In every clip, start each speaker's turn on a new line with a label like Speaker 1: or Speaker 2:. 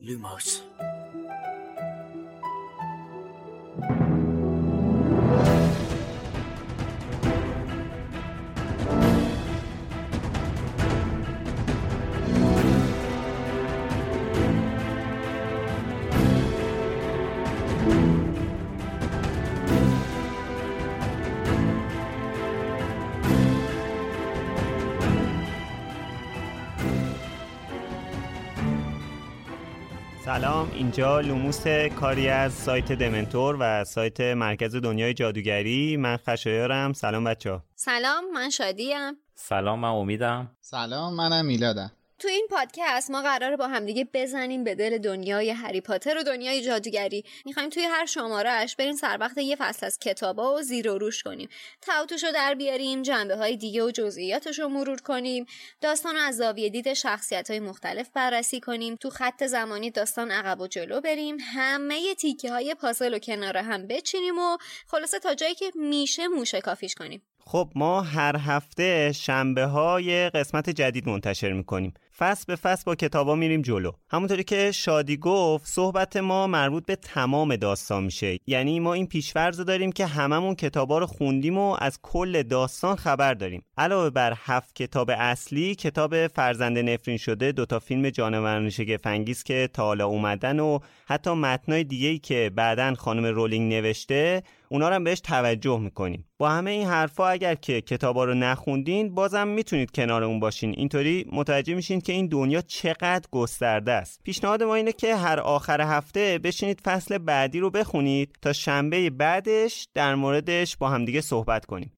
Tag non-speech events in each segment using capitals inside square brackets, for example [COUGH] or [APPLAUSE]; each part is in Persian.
Speaker 1: Lumos
Speaker 2: سلام. اینجا لوموس کاری از سایت دمنتور و سایت مرکز دنیای جادوگری. من خشایارم. سلام بچه ها
Speaker 3: سلام من شادیم.
Speaker 4: سلام من امیدم.
Speaker 5: سلام منم میلادم.
Speaker 3: تو این پادکست ما قراره با همدیگه بزنیم به دل دنیای هری پاتر و دنیای جادوگری. می‌خوایم توی هر شمارهش بریم سر وقت یه فصل از کتابا و زیر و روش کنیم. تعاطوش رو در بیاریم جنبه های دیگه و جزئیاتش رو مرور کنیم. داستان از زاویه دید شخصیت های مختلف بررسی کنیم. تو خط زمانی داستان عقب و جلو بریم. همه تیکه های پازل و کنار هم بچینیم و خلاصه تا جایی که میشه موشه کافیش کنیم.
Speaker 2: خب ما هر هفته شنبه های قسمت جدید منتشر می‌کنیم. فصل به فصل با کتابا میریم جلو. همونطوری که شادی گفت صحبت ما مربوط به تمام داستان میشه. یعنی ما این پیشورز داریم که هممون کتابا رو خوندیم و از کل داستان خبر داریم. علاوه بر هفت کتاب اصلی کتاب فرزند نفرین شده دوتا فیلم جانوران شگفنگیز که تا حالا اومدن و حتی متنای دیگه ای که بعدا خانم رولینگ نوشته اونا رو هم بهش توجه می‌کنیم. با همه این حرفا اگر که کتابا رو نخوندین بازم می‌تونید کنارمون باشین. اینطوری متوجه میشین که این دنیا چقدر گسترده است. پیشنهاد ما اینه که هر آخر هفته بشینید فصل بعدی رو بخونید تا شنبه بعدش در موردش با همدیگه صحبت کنیم.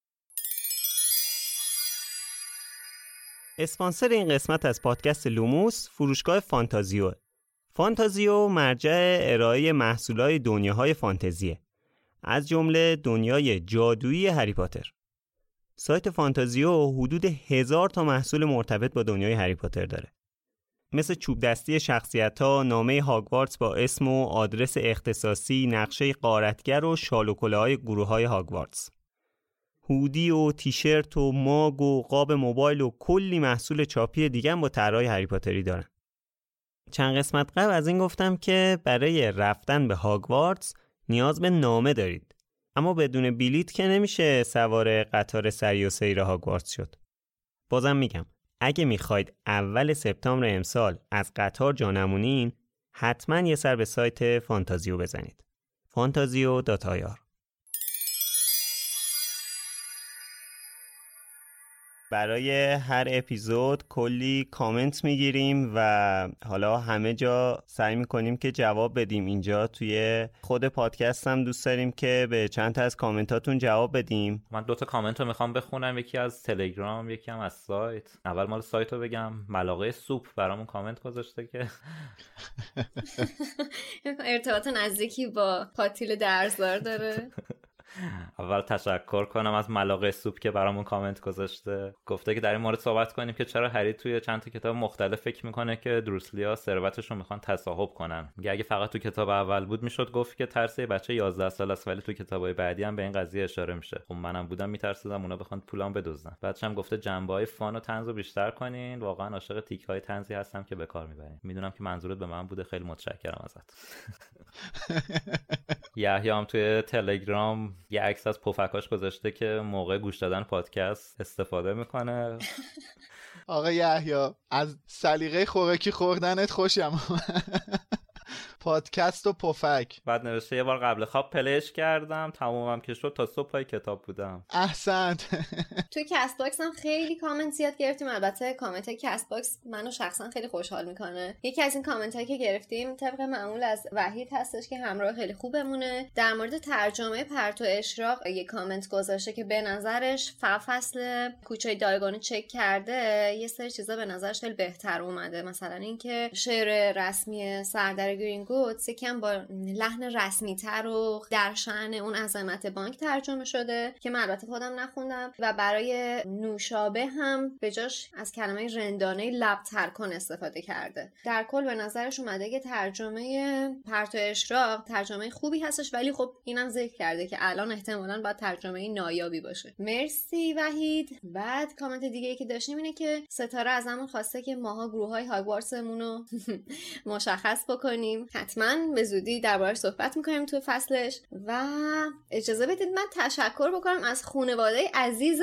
Speaker 2: اسپانسر این قسمت از پادکست لوموس فروشگاه فانتازیو. فانتازیو مرجع ارائه محصولات دنیاهای فانتزیه. از جمله دنیای جادویی هری پاتر. سایت فانتازیو حدود هزار تا محصول مرتبط با دنیای هری پاتر داره مثل چوب دستی شخصیت ها، نامه هاگوارتس با اسم و آدرس اختصاصی، نقشه قارتگر و شالوکله های گروه های هاگوارتس. هودی و تیشرت و ماگ و قاب موبایل و کلی محصول چاپی دیگه با طرحهای هری پاتری دارن. چند قسمت قبل از این گفتم که برای رفتن به هاگوارتس نیاز به نامه دارید. اما بدون بلیت که نمیشه سوار قطار سری و سیر هاگوارتس شد. بازم میگم اگه می‌خواید اول سپتامبر امسال از قطار جا نمونین حتما یه سر به سایت فانتازیو بزنید. فانتازیو داتایار برای هر اپیزود کلی کامنت می‌گیریم و حالا همه جا سعی می‌کنیم که جواب بدیم. اینجا توی خود پادکست هم دوست داریم که به چند تا از کامنتاتون جواب بدیم.
Speaker 4: من دوتا کامنت رو می‌خوام بخونم. یکی از تلگرام یکی هم از سایت. اول مال سایت رو بگم. ملاقه سوپ برامون کامنت گذاشته که. [LAUGHS]
Speaker 3: ارتباط نزدیکی با پاتیل درزدار داره. [LAUGHS]
Speaker 4: اول تشکر کنم از ملاقه سوپ که برامون کامنت گذاشته. گفته که در این مورد صحبت کنیم که چرا هری توی چند تا کتاب مختلف فکر می‌کنه که دروسلیا ثروتش رو می‌خوان تصاحب کنن. میگه اگه فقط تو کتاب اول بود می‌شد گفت که ترس بچه 11 سال است ولی تو کتابای بعدی هم به این قضیه اشاره میشه. خب منم بودم میترسیدم اونا بخوان پولام بدزدن. بعدش هم گفته جنبه های فان و تنز رو بیشتر کنین. واقعا عاشق تیک های تنزی هستم که به کار می‌برین. می‌دونم که منظورت به من بوده. خیلی متشکرم ازت. [LAUGHS] یحیی هم توی تلگرام یه عکس از پفکاش گذاشته که موقع گوش دادن پادکست استفاده می‌کنه.
Speaker 5: آقا یحیی از سلیقه خوراکی خوردنت خوشم پادکست و پفک.
Speaker 4: بعد نوشته یه بار قبل خواب play ش کردم تمومم که شد تا صبح پای کتاب بودم.
Speaker 5: احسنت
Speaker 3: توی کست باکس هم خیلی کامنت زیاد گرفتیم. البته کامنت های کست باکس منو شخصا خیلی خوشحال می‌کنه. یکی از این کامنت هایی که گرفتیم طبق معمول از وحید هستش که همراه خیلی خوبمونه. در مورد ترجمه پرتو اشراق یه کامنت گذاشته که به نظرش فصل کوچه دیاگونو چک کرده یه سری چیزا به نظرش خیلی بهتر اومده. مثلا اینکه شعر رسمی سردر گرینگو هاگوتس یکم با لحن رسمی تر و در شعن اون عظمت بانک ترجمه شده که من البته خودم نخوندم و برای نوشابه هم به جاش از کلمه رندانه لب ترکن استفاده کرده. در کل به نظرش اومده که ترجمه پرتو اشراق ترجمه خوبی هستش ولی خب اینم ذکر کرده که الان احتمالا باید ترجمه نایابی باشه. مرسی وحید. بعد کامنت دیگه ای که داشتیم اینه که ستاره ازمون خواسته که ماها گروه های هاگوارتسمون رو [LAUGHS] مشخص بکنیم. حتما به زودی دربارش صحبت می‌کنیم تو فصلش و اجازه بدید من تشکر بکنم از خانواده عزیز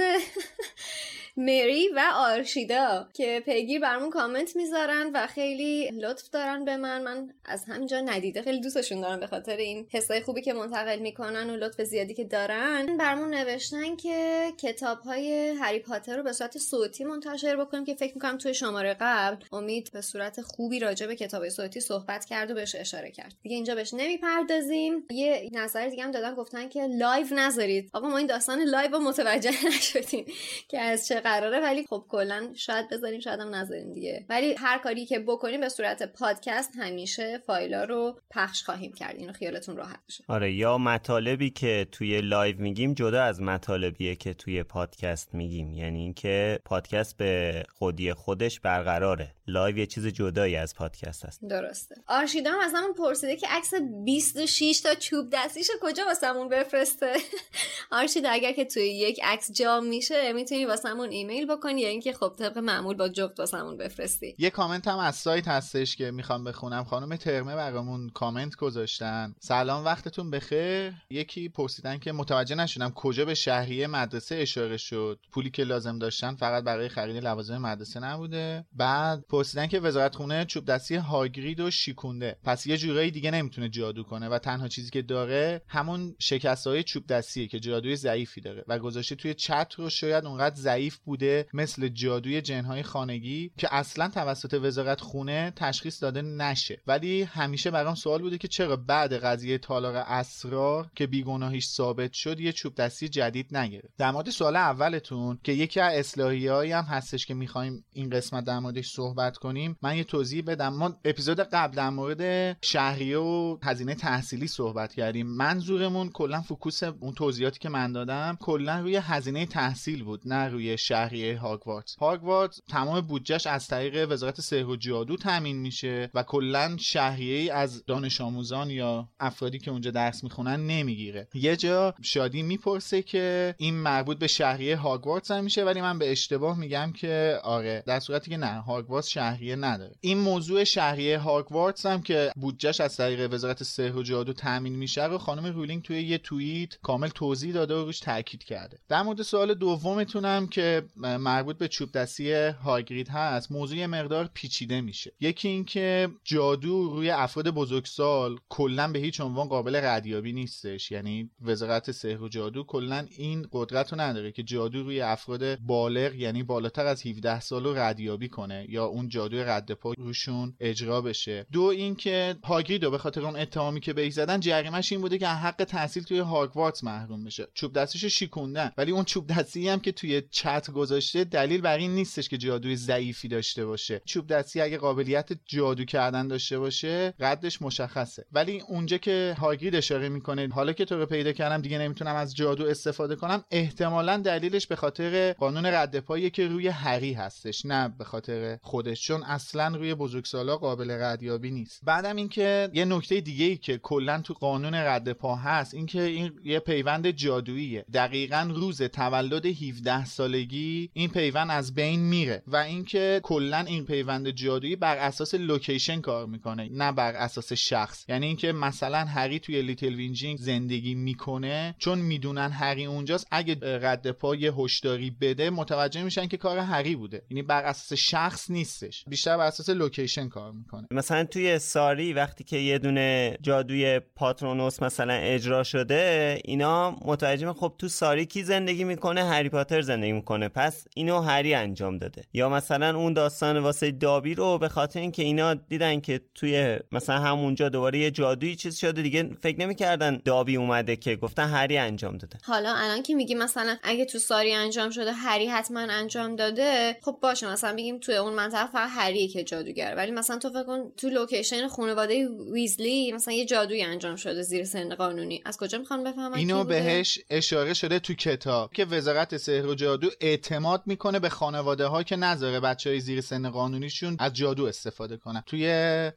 Speaker 3: مری و آرشیدا که پیگیر برمون کامنت می‌ذارن و خیلی لطف دارن به من. من از همینجا ندیده. خیلی دوستشون دارم به خاطر این حسای خوبی که منتقل می‌کنن و لطف زیادی که دارن. برمون نوشتن که کتاب های هری پاتر رو به صورت صوتی منتشر بکنیم که فکر می‌کنم توی شماره قبل امید به صورت خوبی راجع به کتاب صوتی صحبت کرد و بهش اشاره کرد. دیگه اینجا بهش نمی‌پردازیم. یه نظر دیگه هم دادن گفتن که live نذارید. آقا ما این داستان live رو متوجه [LAUGHS] نشدیم که از چه قراره ولی خب کلا شاید بذاریم شاید هم نذاریم دیگه. ولی هر کاری که بکنیم به صورت پادکست همیشه فایلا رو پخش خواهیم کرد. اینو خیالتون راحت بشه.
Speaker 2: آره یا مطالبی که توی live میگیم جدا از مطالبیه که توی پادکست میگیم. یعنی اینکه پادکست به خودی خودش برقراره. live یه چیز جدایی از پادکست هست
Speaker 3: درسته. آرشیدا هم از همون پرسیده که عکس 26 تا چوب دستیشو کجا واسمون بفرسته؟ [LAUGHS] آرشیدا اگر که توی یک عکس جا میشه می‌تونی واسمون ایمیل بکنی یا اینکه خب طبق معمول با جفت واسمون بفرستی.
Speaker 5: یه کامنت هم از سایت هستش که می‌خوام بخونم. خانم ترمه برامون کامنت گذاشتن. سلام وقتتون بخیر. یکی پرسیدن که متوجه نشدم کجا به شهریه مدرسه اشاره شد. پولی که لازم داشتن فقط برای خرید لوازم مدرسه نبوده. بعد پرسیدن که وزارت خونه چوب دستی هاگرید و شیکونده. پس یه جورایی دیگه نمی‌تونه جادو کنه و تنها چیزی که داره همون شکست های چوب دستیه که جادوی ضعیفی داره و گذاشته توی چت رو شاید اونقدر ضعیف بوده مثل جادوی جنهای خانگی که اصلا توسط وزارت خونه تشخیص داده نشه. ولی همیشه برام سوال بوده که چرا بعد قضیه تالار اسرار که بیگناهیش ثابت شد یه چوب دستی جدید نگرفت؟ در مورد سوال اولتون که یکی از اصلاحی هم هستش که می‌خوایم این قسمت در موردش صحبت کنیم من یه توضیح بدم. ما اپیزود قبل در مورد شهریه و هزینه تحصیلی صحبت کردیم. منظورمون کلا focus اون توضیحاتی که من دادم کلا روی هزینه تحصیل بود نه روی شهریه هاگوارتس هاگوارتس تمام بودجهش از طریق وزارت سحر و جادو تامین میشه و کلا شهریه از دانش آموزان یا افرادی که اونجا درس می‌خونن نمی‌گیره. یه جا شادی می‌پرسه که این مربوط به شهریه هاگوارتس هم میشه ولی من به اشتباه میگم که آره در صورتی که نه هاگوارتس شهریه نداره. این موضوع شهریه هاگوارتس هم که بودجهش از طریق وزارت سحر و جادو تامین میشه رو خانم رولینگ توی یه توییت کامل توضیح داده و روش تاکید کرده. در مورد سوال دومتونم که مربوط به چوب دستی هاگرید هست موضوع مقدار پیچیده میشه. یکی اینکه جادو روی افراد بزرگسال کلا به هیچ عنوان قابل ردیابی نیستش. یعنی وزارت سحر و جادو کلا این قدرت رو نداره که جادو روی افراد بالغ یعنی بالاتر از 17 سال رو ردیابی کنه یا اون جادو رد پا روشون اجرا بشه. دو اینکه هاگرید به خاطر اون اتهامی که بهش زدن جریمش این بوده که حق تحصیل توی هاگوارتس محروم بشه. چوب دستیش شیکوندن ولی اون چوب دستی هم که توی چت گذاشته دلیل بر این نیستش که جادوی ضعیفی داشته باشه. چوب دستی اگه قابلیت جادو کردن داشته باشه قدش مشخصه. ولی اونجا که هاگرید اشاره می‌کنه حالا که تو رو پیدا کردم دیگه نمی‌تونم از جادو استفاده کنم احتمالا دلیلش به خاطر قانون رد پایی که روی هری هستش نه به خاطر خودش. چون اصلا روی بزرگسالا قابل ردیابی نیست. بعدم اینکه یه نکته دیگه ای که کلا تو قانون رد پا هست اینکه این یه پیوند جادوییه. دقیقا روز تولد 17 سالگی این پیوند از بین میره و اینکه کلا این پیوند جادویی بر اساس لوکیشن کار می‌کنه نه بر اساس شخص. یعنی اینکه مثلا هری توی لیتل وینجینگ زندگی می‌کنه چون می‌دونن هری اونجاست اگه رد پا یه هشداری بده متوجه میشن که کار هری بوده. یعنی بر اساس شخص نیستش. بیشتر بر اساس لوکیشن کار می‌کنه.
Speaker 2: مثلا توی ساری وقتی که یه دونه جادوی پاترونوس مثلا اجرا شده اینا متوجه خب تو ساری کی زندگی می‌کنه؟ هری پاتر زندگی می‌کنه. پس اینو هری انجام داده. یا مثلا اون داستان واسه دابی رو به خاطر اینکه اینا دیدن که توی مثلا همونجا دوباره یه جادویی چیز شده دیگه فکر نمی‌کردن دابی اومده که گفتن هری انجام داده.
Speaker 3: حالا الان که میگی مثلا اگه تو ساری انجام شده هری حتما انجام داده خب باشه مثلا بگیم توی اون منطقه فقط هریه که جادوگر. ولی مثلا تو فکر کن تو لوکیشن خانواده ویزلی مثلا یه جادویی انجام شده زیر سن قانونی. از کجا می‌خوان بفهمن
Speaker 5: اینو بهش اشاره شده تو کتاب که وزارت سحر و جادو اعتماد می‌کنه به خانواده ها که نذاره بچه های زیر سن قانونیشون از جادو استفاده کنن. توی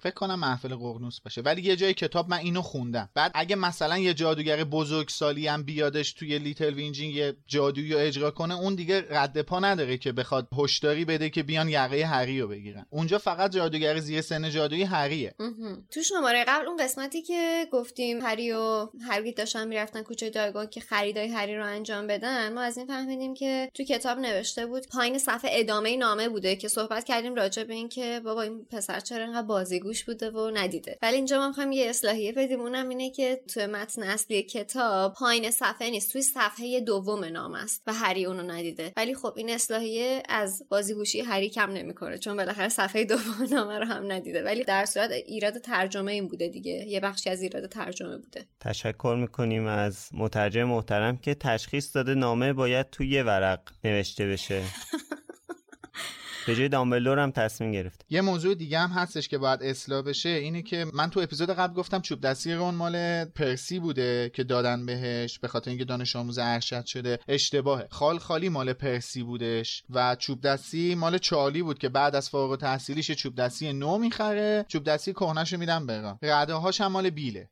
Speaker 5: فکر کنم محفل ققنوس باشه. ولی یه جای کتاب من اینو خوندم. بعد اگه مثلا یه جادوگر بزرگسالی هم بیادش توی لیتل وینجینگ یه جادویی رو اجرا کنه اون دیگه رد پا نداره که بخواد هشداری بده که بیان یقه هری رو بگیرن. اونجا فقط جادوگر زیر سن جادویی هریه
Speaker 3: تو شماره قبل اون قسمتی که گفتیم هاگرید و هری داشتن می‌رفتن کوچه دایگون که خریدای هری رو انجام بدن ما از این فهمیدیم که تو کتاب نوشته بود. پایین صفحه ادامه نامه بوده که صحبت کردیم راجع به این که بابا این پسر چرا انقدر بازیگوش بوده و ندیده. ولی اینجا ما می‌خوایم یه اصلاحیه بدیم. اونم اینه که تو متن اصلی کتاب پایین صفحه نیست توی صفحه دوم نامه است و هری اونو ندیده. ولی خب این اصلاحیه از بازیگوشی هری کم نمی‌کنه چون بالاخره صفحه دوم نامه رو هم ندیده. ولی در صورت ایراد ترجمه این بوده دیگه. یه بخشی از ایراد ترجمه بوده.
Speaker 2: تشکر می‌کنیم از مترجم محترم که تشخیص داده نامه باید توی یه ورق نوشته بشه. [LAUGHS] به جای دامبلدور هم تصمیم گرفت.
Speaker 5: یه موضوع دیگه هم هستش که باید اصلاح بشه اینه که من تو اپیزود قبل گفتم چوب دستی رون مال پرسی بوده که دادن بهش به خاطر اینکه دانش آموز ارشد شده. اشتباهه. خال خالی مال پرسی بودش و چوب دستی مال چالی بود که بعد از فارغ التحصیلیش چوب دستی نو می‌خره. چوب دستی کهنهشو میدن برا رده هاش هم مال بیله.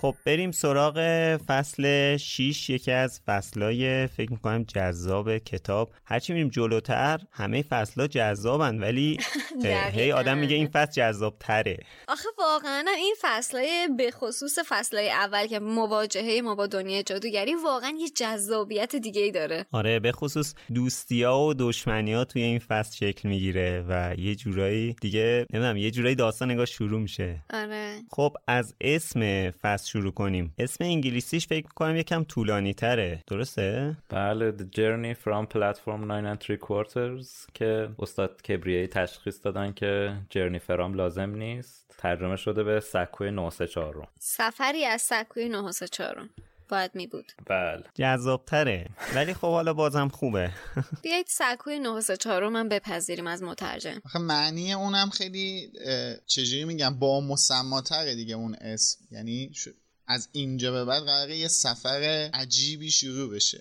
Speaker 2: خب بریم سراغ فصل 6 یکی از فصلای فکر می‌کنم جذاب کتاب. هرچی میریم جلوتر همه فصلها جذابن ولی [LAUGHS] هی آدم میگه این فصل جذاب تره
Speaker 3: آخه واقعا این فصلای به خصوص فصلای اول که مواجهه ما با دنیای جادوگری واقعا یه جذابیت دیگه ای داره.
Speaker 2: آره به خصوص دوستیا و دشمنی ها توی این فصل شکل می‌گیره و یه جورایی دیگه نمی‌دونم یه جورایی داستان نگاه شروع میشه.
Speaker 3: آره.
Speaker 2: خب از اسم فصل شروع کنیم. اسم انگلیسیش فکر کنم یکم طولانی تره درسته؟
Speaker 4: بله The Journey from Platform 9 and 3 Quarters که استاد کبریایی تشخیص دادن که جرنی فرام لازم نیست. ترجمه شده به سکوی 934
Speaker 3: سفری از سکوی 934 باید می بود.
Speaker 4: بله.
Speaker 2: جذابتره. ولی خب حالا بازم خوبه. [LAUGHS]
Speaker 3: بیایید سکوی 934 رو من بپذیریم از مترجم.
Speaker 5: آخه معنی اونم خیلی چجوری میگم با مسماتره دیگه اون اسم. یعنی از اینجا به بعد قراره یه سفر عجیبی شروع بشه.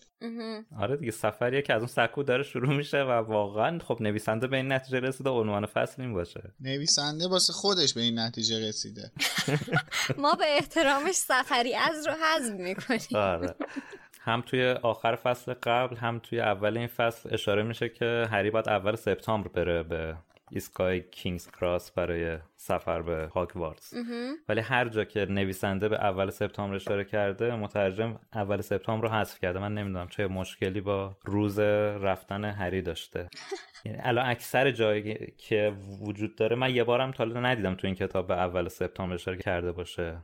Speaker 4: آره دیگه سفریه که از اون سکو داره شروع میشه و واقعا خب نویسنده به این نتیجه رسیده عنوان فصل این باشه.
Speaker 5: نویسنده واسه خودش به این نتیجه رسیده. [LAUGHS]
Speaker 3: ما به احترامش سفری از رو حذف می‌کنیم.
Speaker 4: آره. هم توی آخر فصل قبل هم توی اول این فصل اشاره میشه که هری باید اول سپتامبر بره به ایستگاه کینگز کراس برای سفر به هاگوارتس ولی هر جا که نویسنده به اول سپتامبر اشاره کرده مترجم اول سپتامبر رو حذف کرده. من نمی‌دونم چه مشکلی با روز رفتن هری داشته. [LAUGHS] یعنی الان اکثر جایی که وجود داره من یه بارم تا ندیدم تو این کتاب به اول سپتامبر اشاره کرده باشه.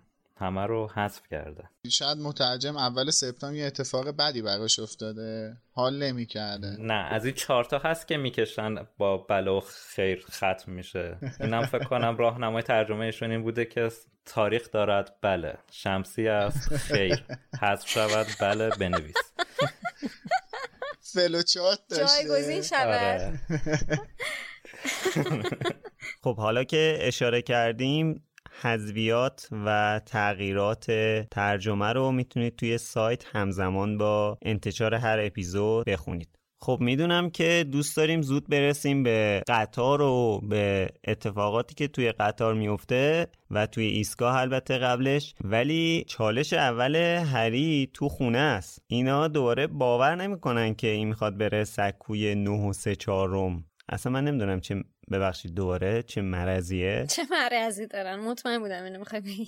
Speaker 4: همه رو حذف کرده.
Speaker 5: شاید مترجم اول سپتامبر یه اتفاق بدی براش افتاده. حال نمی کرده
Speaker 4: نه از این چهارتا هست که می‌کشن با بلا و خیر ختم میشه. اینم فکر کنم راهنمای ترجمه ایشون این بوده که تاریخ دارد بله شمسی است خیر. حذف شود بله بنویس.
Speaker 5: فلوچارت داشته.
Speaker 3: جایگزین شود. [LAUGHS]
Speaker 2: خب حالا که اشاره کردیم حذویات و تغییرات ترجمه رو می‌تونید توی سایت همزمان با انتشار هر اپیزود بخونید. خب می‌دونم که دوست داریم زود برسیم به قطار و به اتفاقاتی که توی قطار میفته و توی ایستگاه البته قبلش ولی چالش اول هری تو خونه است. اینا دوباره باور نمی‌کنن که این می‌خواد بره سکوی 9 و 3 چهارم. اصلا من نمی‌دونم چه ببخشید دوباره چه مرضیه؟
Speaker 3: چه مرضی دارن؟ مطمئن بودم اینو می‌خوای بگی.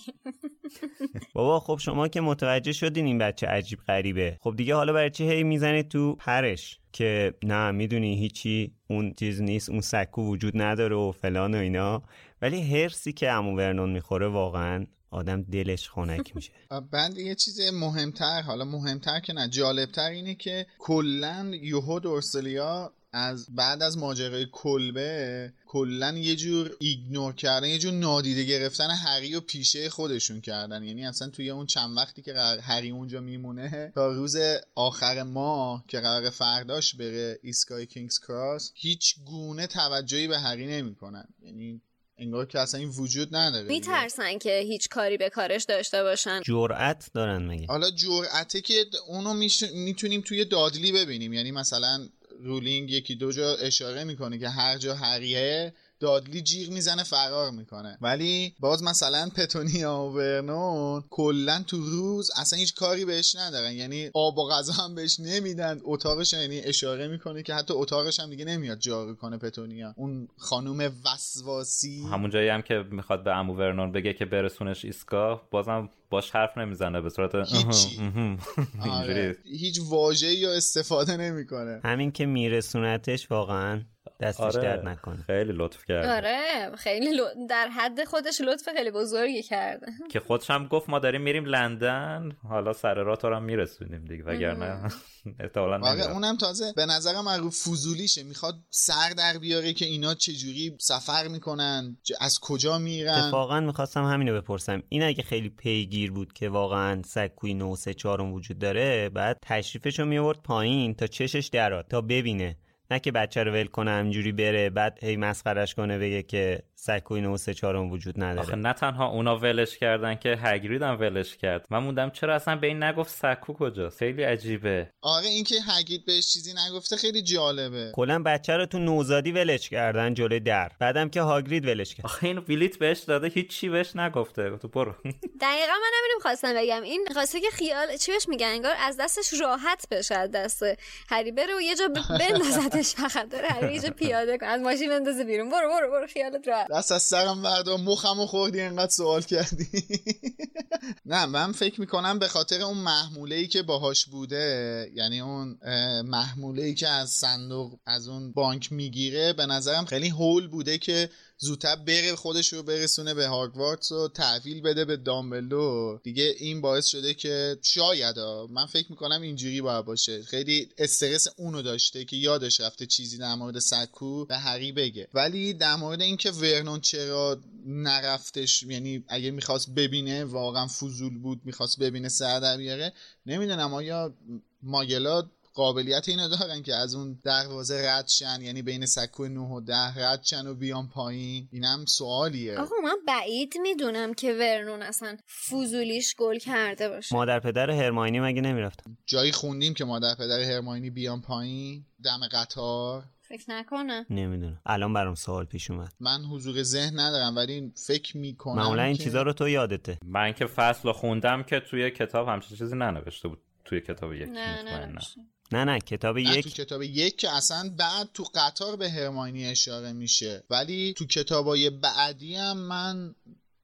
Speaker 3: [LAUGHS]
Speaker 2: بابا خب شما که متوجه شدین این بچه عجیب غریبه. خب دیگه حالا برای چی هی می‌زنی تو پرش؟ که نه می‌دونی هیچی اون چیز نیست اون سکو وجود نداره و فلان و اینا. ولی هرسی که امو ورنون می‌خوره واقعا آدم دلش خنک میشه. [LAUGHS]
Speaker 5: بعد یه چیز مهمتر حالا مهمتر که نه جالبتر اینه که کلا یوهو دورسلیا از بعد از ماجرای کلبه کلا یه جور ایگنور کردن یه جور نادیده گرفتن هری و پیشه خودشون کردن. یعنی اصلا توی اون چند وقتی که هری اونجا میمونه تا روز آخر ماه که قرار فرداش بره ایستگاه کینگز کراس هیچ گونه توجهی به هری نمی‌کنن. یعنی انگار که اصلا این وجود نداره.
Speaker 3: میترسن که هیچ کاری به کارش داشته باشن.
Speaker 2: جرأت دارن مگه؟
Speaker 5: حالا جرأته که اونو می‌تونیم توی دادلی ببینیم. یعنی مثلا رولینگ یکی دو جا اشاره می‌کنه که هر جا هریه دادلی جیغ می‌زنه فرار می‌کنه. ولی باز مثلا پتونیا و ورنون کلا تو روز اصلا هیچ کاری بهش ندارن. یعنی آب و غذا هم بهش نمیدن. اتاقش یعنی اشاره می‌کنه که حتی اتاقش هم دیگه نمیاد جارو کنه پتونیا. اون خانوم وسواسی.
Speaker 4: همون جایی هم که می‌خواد به امو ورنون بگه که برسونش ایستگاه بازم باش حرف نمی‌زنه به صورت [LAUGHS]
Speaker 5: آره. هیچ واژه‌ای یا استفاده نمی‌کنه.
Speaker 2: همین که میرسونتش واقعا دستش آره. درد نکنه.
Speaker 4: خیلی لطف کرد
Speaker 3: آره خیلی در حد خودش لطف خیلی بزرگی کرده.
Speaker 4: که خودش هم گفت ما داریم میریم لندن حالا سر راه تو هم میرسونیم دیگه وگرنه [LAUGHS] احتمالاً
Speaker 5: آره اونم تازه به نظرم رو فوزولیشه می‌خواد سر در بیاره که اینا چجوری سفر می‌کنن از کجا میرن.
Speaker 2: اتفاقا می‌خواستم همینو بپرسم. این اگه خیلی پیگیر بود که واقعا سکوی 934 وجود داره بعد تشریفشو میورد پایین تا چشش درات تا ببینه. نه که بچه رو ول کنه همجوری بره بعد هی مسخرش کنه بگه که سکوی نو سه چهارم وجود نداره.
Speaker 4: آخه نه تنها اونا ولش کردن که هگرید هم ولش کرد. من موندم چرا اصلا به این نگفت سکو کجاست؟ خیلی عجیبه.
Speaker 5: آره اینکه هگرید بهش چیزی نگفته خیلی جالبه.
Speaker 2: کلا بچه رو تو نوزادی ولش کردن جلوی در. بعدم که هاگرید ولش کرد.
Speaker 4: آخه اینو بلیت بهش داده هیچ چی بهش نگفته. تو برو. [LAUGHS]
Speaker 3: دقیقا من نمی‌دونم خواستم بگم. این خواسته که خیال چی بهش میگن؟ انگار از دستش راحت بشه دست هری. بره و یه جا بندازتش. [LAUGHS] فقط داره هری یه جا پیاده کن. از ماشین بندازه بیرون. برو برو برو. خیالت راحت.
Speaker 5: دست از سرم بردار مخمو خوردی انقدر سوال کردی. [LAUGHS] نه من فکر می‌کنم به خاطر اون محموله ای که باهاش بوده یعنی اون محموله ای که از صندوق از اون بانک می‌گیره به نظرم خیلی هول بوده که زودتر بره خودش رو برسونه به هاگوارتس و تحویل بده به دامبلو دیگه این باعث شده که شاید من فکر می‌کنم اینجوری باید باشه. خیلی استرس اونو داشته که یادش رفته چیزی در مورد سکو به هری بگه. ولی در مورد اینکه ورنون چرا نرفتش یعنی اگه می‌خواست ببینه واقعا فضول بود می‌خواست ببینه سر در بیاره. نمی‌دونم آیا ماگلا قابلیت اینو دارن که از اون دروازه رد شن یعنی بین سکو 9 و 10 رد شن و بیان پایین. اینم سوالیه.
Speaker 3: آقا من بعید می‌دونم که ورنون اصلا فوزولیش گل کرده باشه.
Speaker 2: مادر پدر هرماینی مگه نمی‌رفتن
Speaker 5: جایی خوندیم که مادر پدر هرماینی بیان پایین. دم قطار.
Speaker 3: فکر نکنه.
Speaker 2: نمی‌دونم. الان برام سوال پیش اومد.
Speaker 5: من حضور ذهن ندارم ولی فکر می‌کنم
Speaker 2: معمولا این چیزا رو تو یادته.
Speaker 4: من که فصل خوندم که توی کتاب همچین چیزی ننوشته بود. توی کتاب یک
Speaker 3: نه
Speaker 2: نه نه نه کتاب یک
Speaker 5: تو کتاب یک که اصلا بعد تو قطار به هرماینی اشاره میشه. ولی تو کتابای بعدی هم من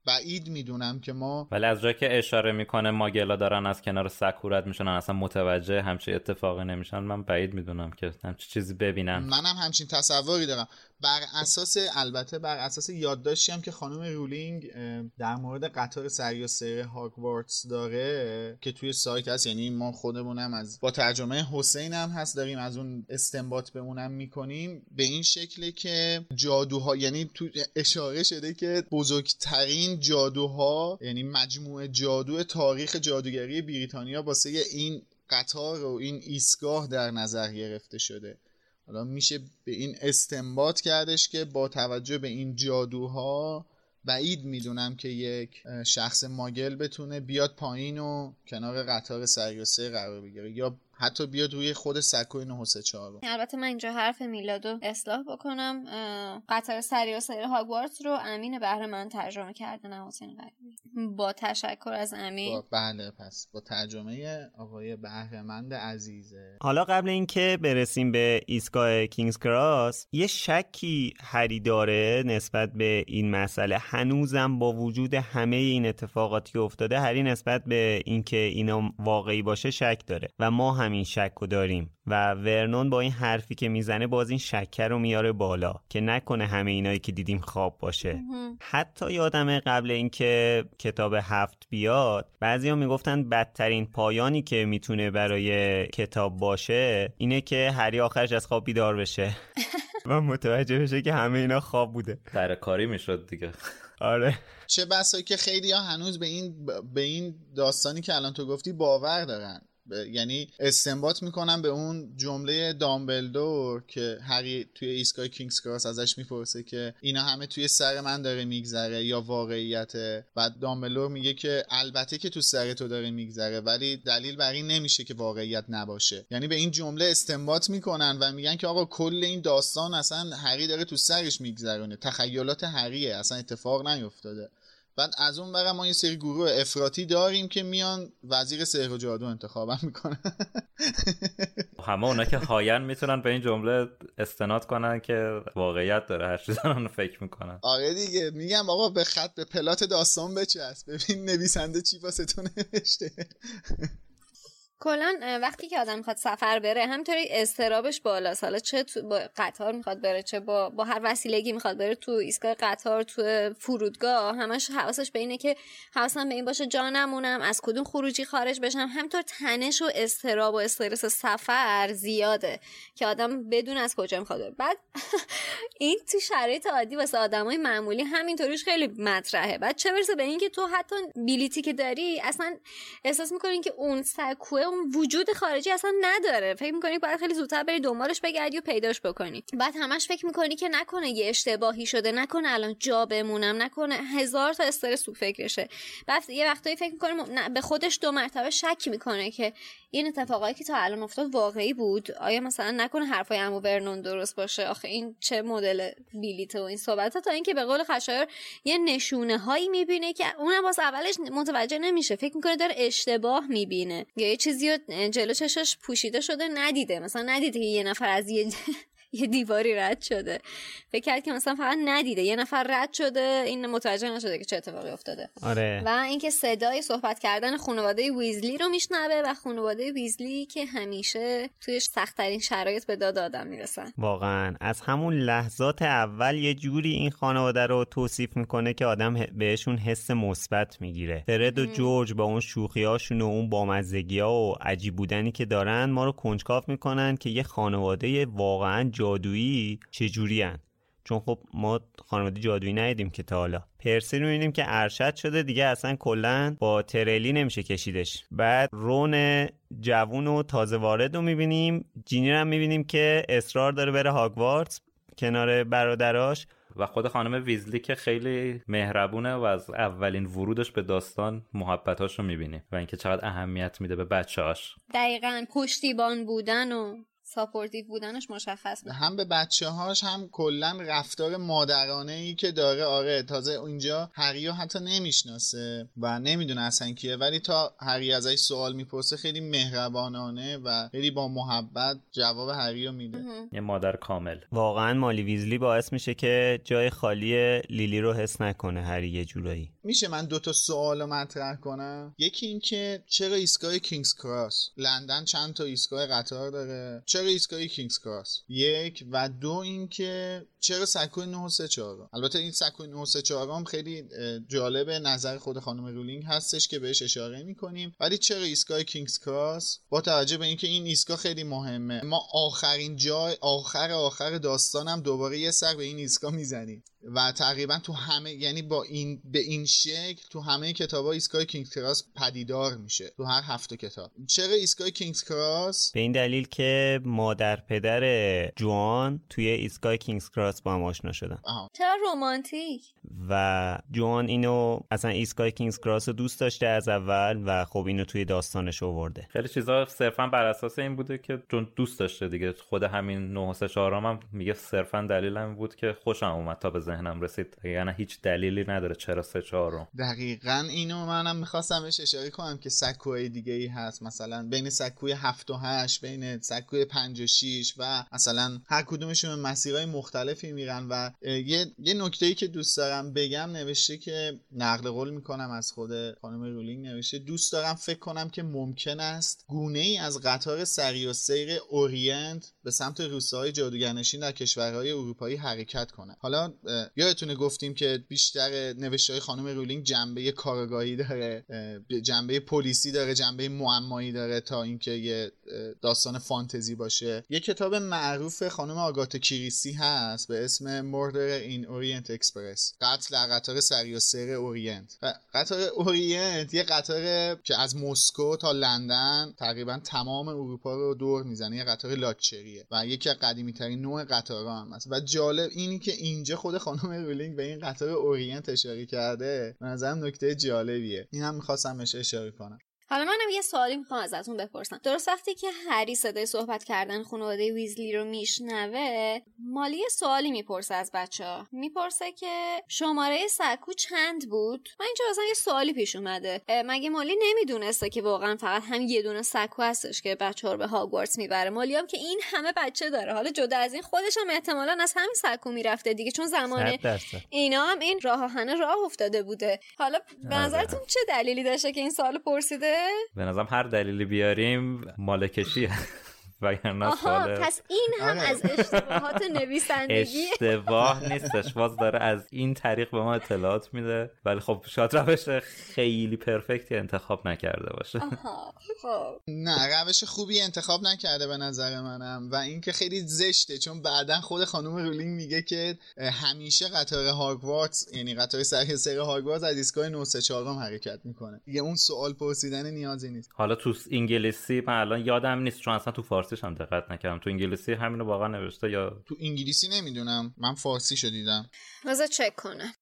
Speaker 5: بعید می‌دونم که ما
Speaker 4: ولی از جایی که اشاره می‌کنه ماگلا دارن از کنار سکورت میشنن اصلا متوجه همچه اتفاقی نمیشن من بعید می‌دونم که همچه چیزی ببینن.
Speaker 5: منم همچین تصوری دارم. بر اساس البته بر اساس یادداشتی هم که خانم رولینگ در مورد قطار سری و هاگوارتس داره که توی سایت هست یعنی ما خودمونم از با ترجمه حسین هم هست داریم از اون استنباط به اونم می‌کنیم. به این شکله که جادوها یعنی تو اشاره شده که بزرگترین جادوها یعنی مجموعه جادو تاریخ جادوگری بریتانیا واسه این قطار و این ایستگاه در نظر گرفته شده. حالا میشه به این استنباط کردش که با توجه به این جادوها بعید می‌دونم که یک شخص ماگل بتونه بیاد پایین و کنار قطار سری و قرار بگیره. یا حتی بیاد روی خود سکوی 934
Speaker 3: البته من اینجا حرف میلادو اصلاح بکنم. قطار سری و سیر هاگوارتس رو امین بهره من ترجمه کرده نه حسین با تشکر از امین.
Speaker 5: بله پس با ترجمه آقای بهرهمند عزیزه.
Speaker 2: حالا قبل اینکه برسیم به ایستگاه کینگز کراس یه شکی هری داره نسبت به این مسئله. هنوزم با وجود همه این اتفاقاتی که افتاده هری نسبت به اینکه اینا واقعی باشه شک داره. و ما هم همین شک رو داریم. و ورنون با این حرفی که می‌زنه باز این شکر رو میاره بالا که نکنه همه اینایی که دیدیم خواب باشه. حتی یادمه قبل اینکه کتاب هفت بیاد بعضیا می‌گفتن بدترین پایانی که می‌تونه برای کتاب باشه اینه که هری آخرش از خواب بیدار بشه. [LAUGHS] و متوجه بشه که همه اینا خواب بوده.
Speaker 4: در کاری می‌شد دیگه.
Speaker 2: آره.
Speaker 5: چه بسایی که خیلی ها هنوز به این به این داستانی که الان تو گفتی باور دارن. یعنی استنباط می‌کنم به اون جمله دامبلدور که هری توی ایسکای کینگز کراس ازش می‌پرسه که اینا همه توی سر من داره میگذره یا واقعیته بعد دامبلدور میگه که البته که تو سر تو داره میگذره ولی دلیل بر این نمیشه که واقعیت نباشه. یعنی به این جمله استنباط می‌کنن و میگن که آقا کل این داستان اصلا هری داره تو سرش میگذرونه. تخیلات هریه اصلا اتفاق نیفتاده. بعد از اون برم ما یه سری گروه افراطی داریم که میان وزیر سحر و جادو انتخابم می‌کنن. [LAUGHS]
Speaker 4: همه اونا که هاین می‌تونن به این جمله استناد کنن که واقعیت داره هر چیز فکر می‌کنن.
Speaker 5: آره دیگه میگم آقا به خط به پلات داستان بچسب. ببین نویسنده چی واسه تو نوشته.
Speaker 3: کلا وقتی که آدم می‌خواد سفر بره همطوری استرابش بالاست. حالا چه تو با قطار می‌خواد بره چه با, با هر وسیلگی می‌خواد بره تو ایستگاه قطار تو فرودگاه همش حواسش به اینه که حواسم به این باشه جانمونم از کدوم خروجی خارج بشم. همطور تنش و استراب و استرس سفر زیاده که آدم بدون از کجا می‌خواد بره. بعد [LAUGHS] این تو شرایط عادی واسه آدمای معمولی همینطوریش خیلی مطرحه. بعد چه برسه به اینکه تو حتی بیلیتی که داری اصلا احساس می‌کنین که اون سکوه اون وجود خارجی اصلا نداره. فکر می‌کنی باید خیلی زودتر بری دنبالش بگردی و پیداش بکنی. بعد همش فکر می‌کنی که نکنه یه اشتباهی شده نکنه الان جا بمونم نکنه هزار تا استرس تو فکرشه. بعد یه وقتایی فکر می‌کنه به خودش دو مرتبه شک می‌کنه که این اتفاقایی که تا الان افتاد واقعی بود؟ آیا مثلا نکنه حرفای امو ورنون درست باشه؟ آخه این چه مدل بیلیته و این صحبت تا اینکه به قول خشایر یه نشونه هایی می‌بینه که اونم واسه اولش متوجه نمیشه. فکر می‌کنه داره اشتباه می‌بینه یا یه چیزی جلو چشش پوشیده شده ندیده. مثلا ندیده که یه نفر از یه یه دیواری رد شده. فکر کرد که مثلا فقط ندیده یه نفر رد شده این متوجه نشده که چه اتفاقی افتاده.
Speaker 2: آره.
Speaker 3: و اینکه صدای صحبت کردن خانواده ویزلی رو میشنوه و خانواده ویزلی که همیشه توی سختترین شرایط به داد آدم می‌رسن.
Speaker 2: واقعا. از همون لحظات اول یه جوری این خانواده رو توصیف می‌کنه که آدم بهشون حس مثبت می‌گیره. فرد و جورج با اون شوخیاشون و اون بامزگی ها و عجیب بودنی که دارن ما رو کنجکاف می‌کنن که یه خانواده واقعا جادویی چجوری هن؟ چون خب ما خانواده جادویی ندیدیم که تا حالا. پرسی رو می‌بینیم که ارشد شده دیگه اصلا کلا با ترلی نمیشه کشیدش. بعد رون جوون و تازه وارد رو می‌بینیم. جینی رو هم می‌بینیم که اصرار داره بره هاگوارتس کنار برادراش.
Speaker 4: و خود خانم ویزلی که خیلی مهربونه و از اولین ورودش به داستان محبتاش رو می‌بینی و اینکه چقدر اهمیت میده به بچه هاش
Speaker 3: دقیقا پشتیبان بودن و supportive بودنش مشخص بود.
Speaker 5: هم به بچه هاش هم کلا رفتار مادرانه ای که داره. آره تازه اونجا هریو حتی نمی‌شناسه و نمی‌دونه اصلا کیه. ولی تا هری ازش سوال می‌پرسه خیلی مهربانانه و خیلی با محبت جواب هریو میده.
Speaker 4: یه مادر کامل.
Speaker 2: واقعا مالی ویزلی باعث میشه که جای خالی لیلی رو حس نکنه هری یه جورایی.
Speaker 5: میشه من دو تا سوال مطرح کنم؟ یکی اینکه چرا ایستگاه کینگز کراس؟ لندن چند تا ایستگاه قطار داره؟ چرا ایستگاه کینگز کراس یک و دو اینکه چرا سکوی 934 البته این سکوی 934 هم خیلی جالب نظر خود خانم رولینگ هستش که بهش اشاره می‌کنیم. ولی چرا ایستگاه کینگز کراس؟ با توجه به اینکه این ایستگاه خیلی مهمه. ما آخرین جای آخر آخر داستانم دوباره یه سر به این ایستگاه می‌زنیم. و تقریبا تو همه یعنی با این به این شکل تو همه کتاب ایستگاه کینگز کراس پدیدار میشه. تو هر هفت تا کتاب. چرا ایستگاه کینگز کراس؟
Speaker 2: به این دلیل که مادر پدر جوآن توی ایستگاه کینگز کراس با هم آشنا شدن.
Speaker 3: چه رومانتیک؟
Speaker 2: و جوآن اینو اصلا ایستگاه کینگز کراس رو دوست داشته از اول و خب اینو توی داستانش آورده.
Speaker 4: خیلی چیزا صرفا بر اساس این بوده که چون دوست داشته دیگه. خود همین 934 هم میگه صرفا دلیلم بود که خوشم اومد تا به ذهنم رسید. یعنی هیچ دلیلی نداره چرا سه چهارم.
Speaker 5: دقیقا اینو منم می‌خواستم بهش اشاره کنم که سکوهای دیگه ای هست. مثلا بین سکوی هفت و هشت بین سکوی 56 و مثلا هر کدومشون مسیرهای مختلفی میرن و یه یه نکته ای که دوست دارم بگم نوشته که نقل قول می‌کنم از خود خانم رولینگ نوشته دوست دارم فکر کنم که ممکن است گونه ای از قطار سریع‌السیر اورینت به سمت روستاهای جادوگرنشین در کشورهای اروپایی حرکت کنه. حالا یادتونه گفتیم که بیشتر نوشته های خانم رولینگ جنبه کارگاهی داره جنبه پلیسی داره جنبه معمایی داره تا اینکه یه داستان فانتزی باشه. یه کتاب معروف خانم آگاتا کریستی هست به اسم Murder in Orient Express قتل در قطار سریع‌السیر اورینت. قطار اورینت یه قطار که از مسکو تا لندن تقریبا تمام اروپا رو دور می‌زنه یه قطار و یکی از قدیمی ترین نوع قطارها هم هست. و جالب اینه که اینجا خود خانم رولینگ به این قطار اورینت اشاره کرده. به نظرم نکته جالبیه. این هم می‌خواستم بهش اشاره کنم.
Speaker 3: حالا منم یه سوالی می‌خوام ازتون بپرسم. درست وقتی که هری صدای صحبت کردن خانواده ویزلی رو میشنوه مالی یه سوالی می‌پرسه از بچه ها می‌پرسه که شماره سکو چند بود؟ من اینجا اصلا یه سوالی پیش اومده. مگه مالی نمی‌دونسته که واقعا فقط هم یه دونه سکو هستش که بچه ها رو به هاگوارتس می‌بره؟ مالی هم که این همه بچه داره. حالا جدا از این خودش هم احتمالا از همین سکو می‌رفته دیگه چون زمان اینا هم این راه راه افتاده بوده. حالا به آره. نظرتون چه دلیلی داشته که این سوال پرسیده؟
Speaker 4: به نظرم هر دلیلی بیاریم مالکشیه وگرنه
Speaker 3: پس این هم آره. از اشتباهات [LAUGHS] نویسندگی.
Speaker 4: اشتباه [LAUGHS] نیستش. باز داره از این طریق به ما اطلاعات میده. ولی خب شاید روش خیلی پرفکتی انتخاب نکرده باشه.
Speaker 5: خب. نه روش خوبی انتخاب نکرده به نظر منم. و اینکه خیلی زشته چون بعدا خود خانم رولینگ میگه که همیشه قطار هاگوارتس یعنی قطار سر سر هاگوارتس از ایستگاه 934 حرکت می‌کنه. دیگه اون سوال پرسیدن نیازی نیست.
Speaker 4: حالا تو انگلیسی من الان یادم نیست چون اصلا تو فارسی فارسیش هم دقت نکردم. تو انگلیسی همینو واقعا نوشته یا
Speaker 5: تو انگلیسی نمی‌دونم. من فارسی شو دیدم
Speaker 3: بذار چک کنم.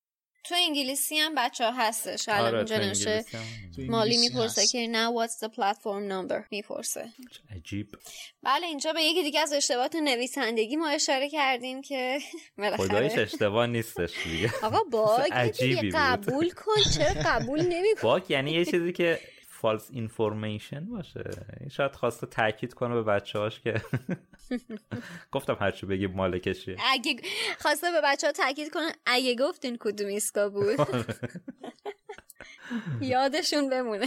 Speaker 3: تو انگلیسی هم بچه ها هستش. الان آره اینجا نوشته مالی می‌پرسه که نه what's the platform number می‌پرسه.
Speaker 4: عجیب.
Speaker 3: بله اینجا به یکی دیگه از اشتباهات نویسندگی ما اشاره کردیم که [LAUGHS]
Speaker 4: خدایش اشتباه نیستش دیگه.
Speaker 3: آقا باگ [LAUGHS] قبول کن چرا قبول [LAUGHS] نمی
Speaker 4: باگ یعنی یه چیزی که false information باشه. شاید خواسته تاکید کنه به بچه هاش که [LAUGHS] گفتم هرچی بگی ماله‌کشی
Speaker 3: اگه خواسته به بچه ها تاکید کنه اگه گفتین کدوم ایستگاه بود؟ [LAUGHS] یادشون بمونه.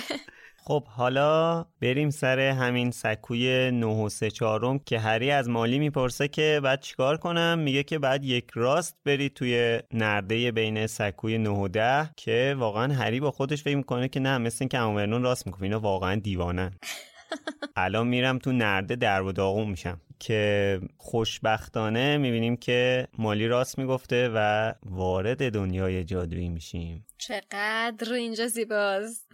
Speaker 2: خب حالا بریم سر همین سکوی 9 و 3 چهارم که هری از مالی می‌پرسه که بعد چیکار کنم؟ میگه که بعد یک راست بری توی نرده بین سکوی 9 و 10 که واقعا هری با خودش فکر می‌کنه که نه مثل اینکه عمو ورنون راست می‌گه اینا واقعا دیوانن. [LAUGHS] الان میرم تو نرده در و داغون میشم که خوشبختانه می‌بینیم که مالی راست می‌گفته و وارد دنیای جادویی میشیم.
Speaker 3: چقدر اینجا زیباست.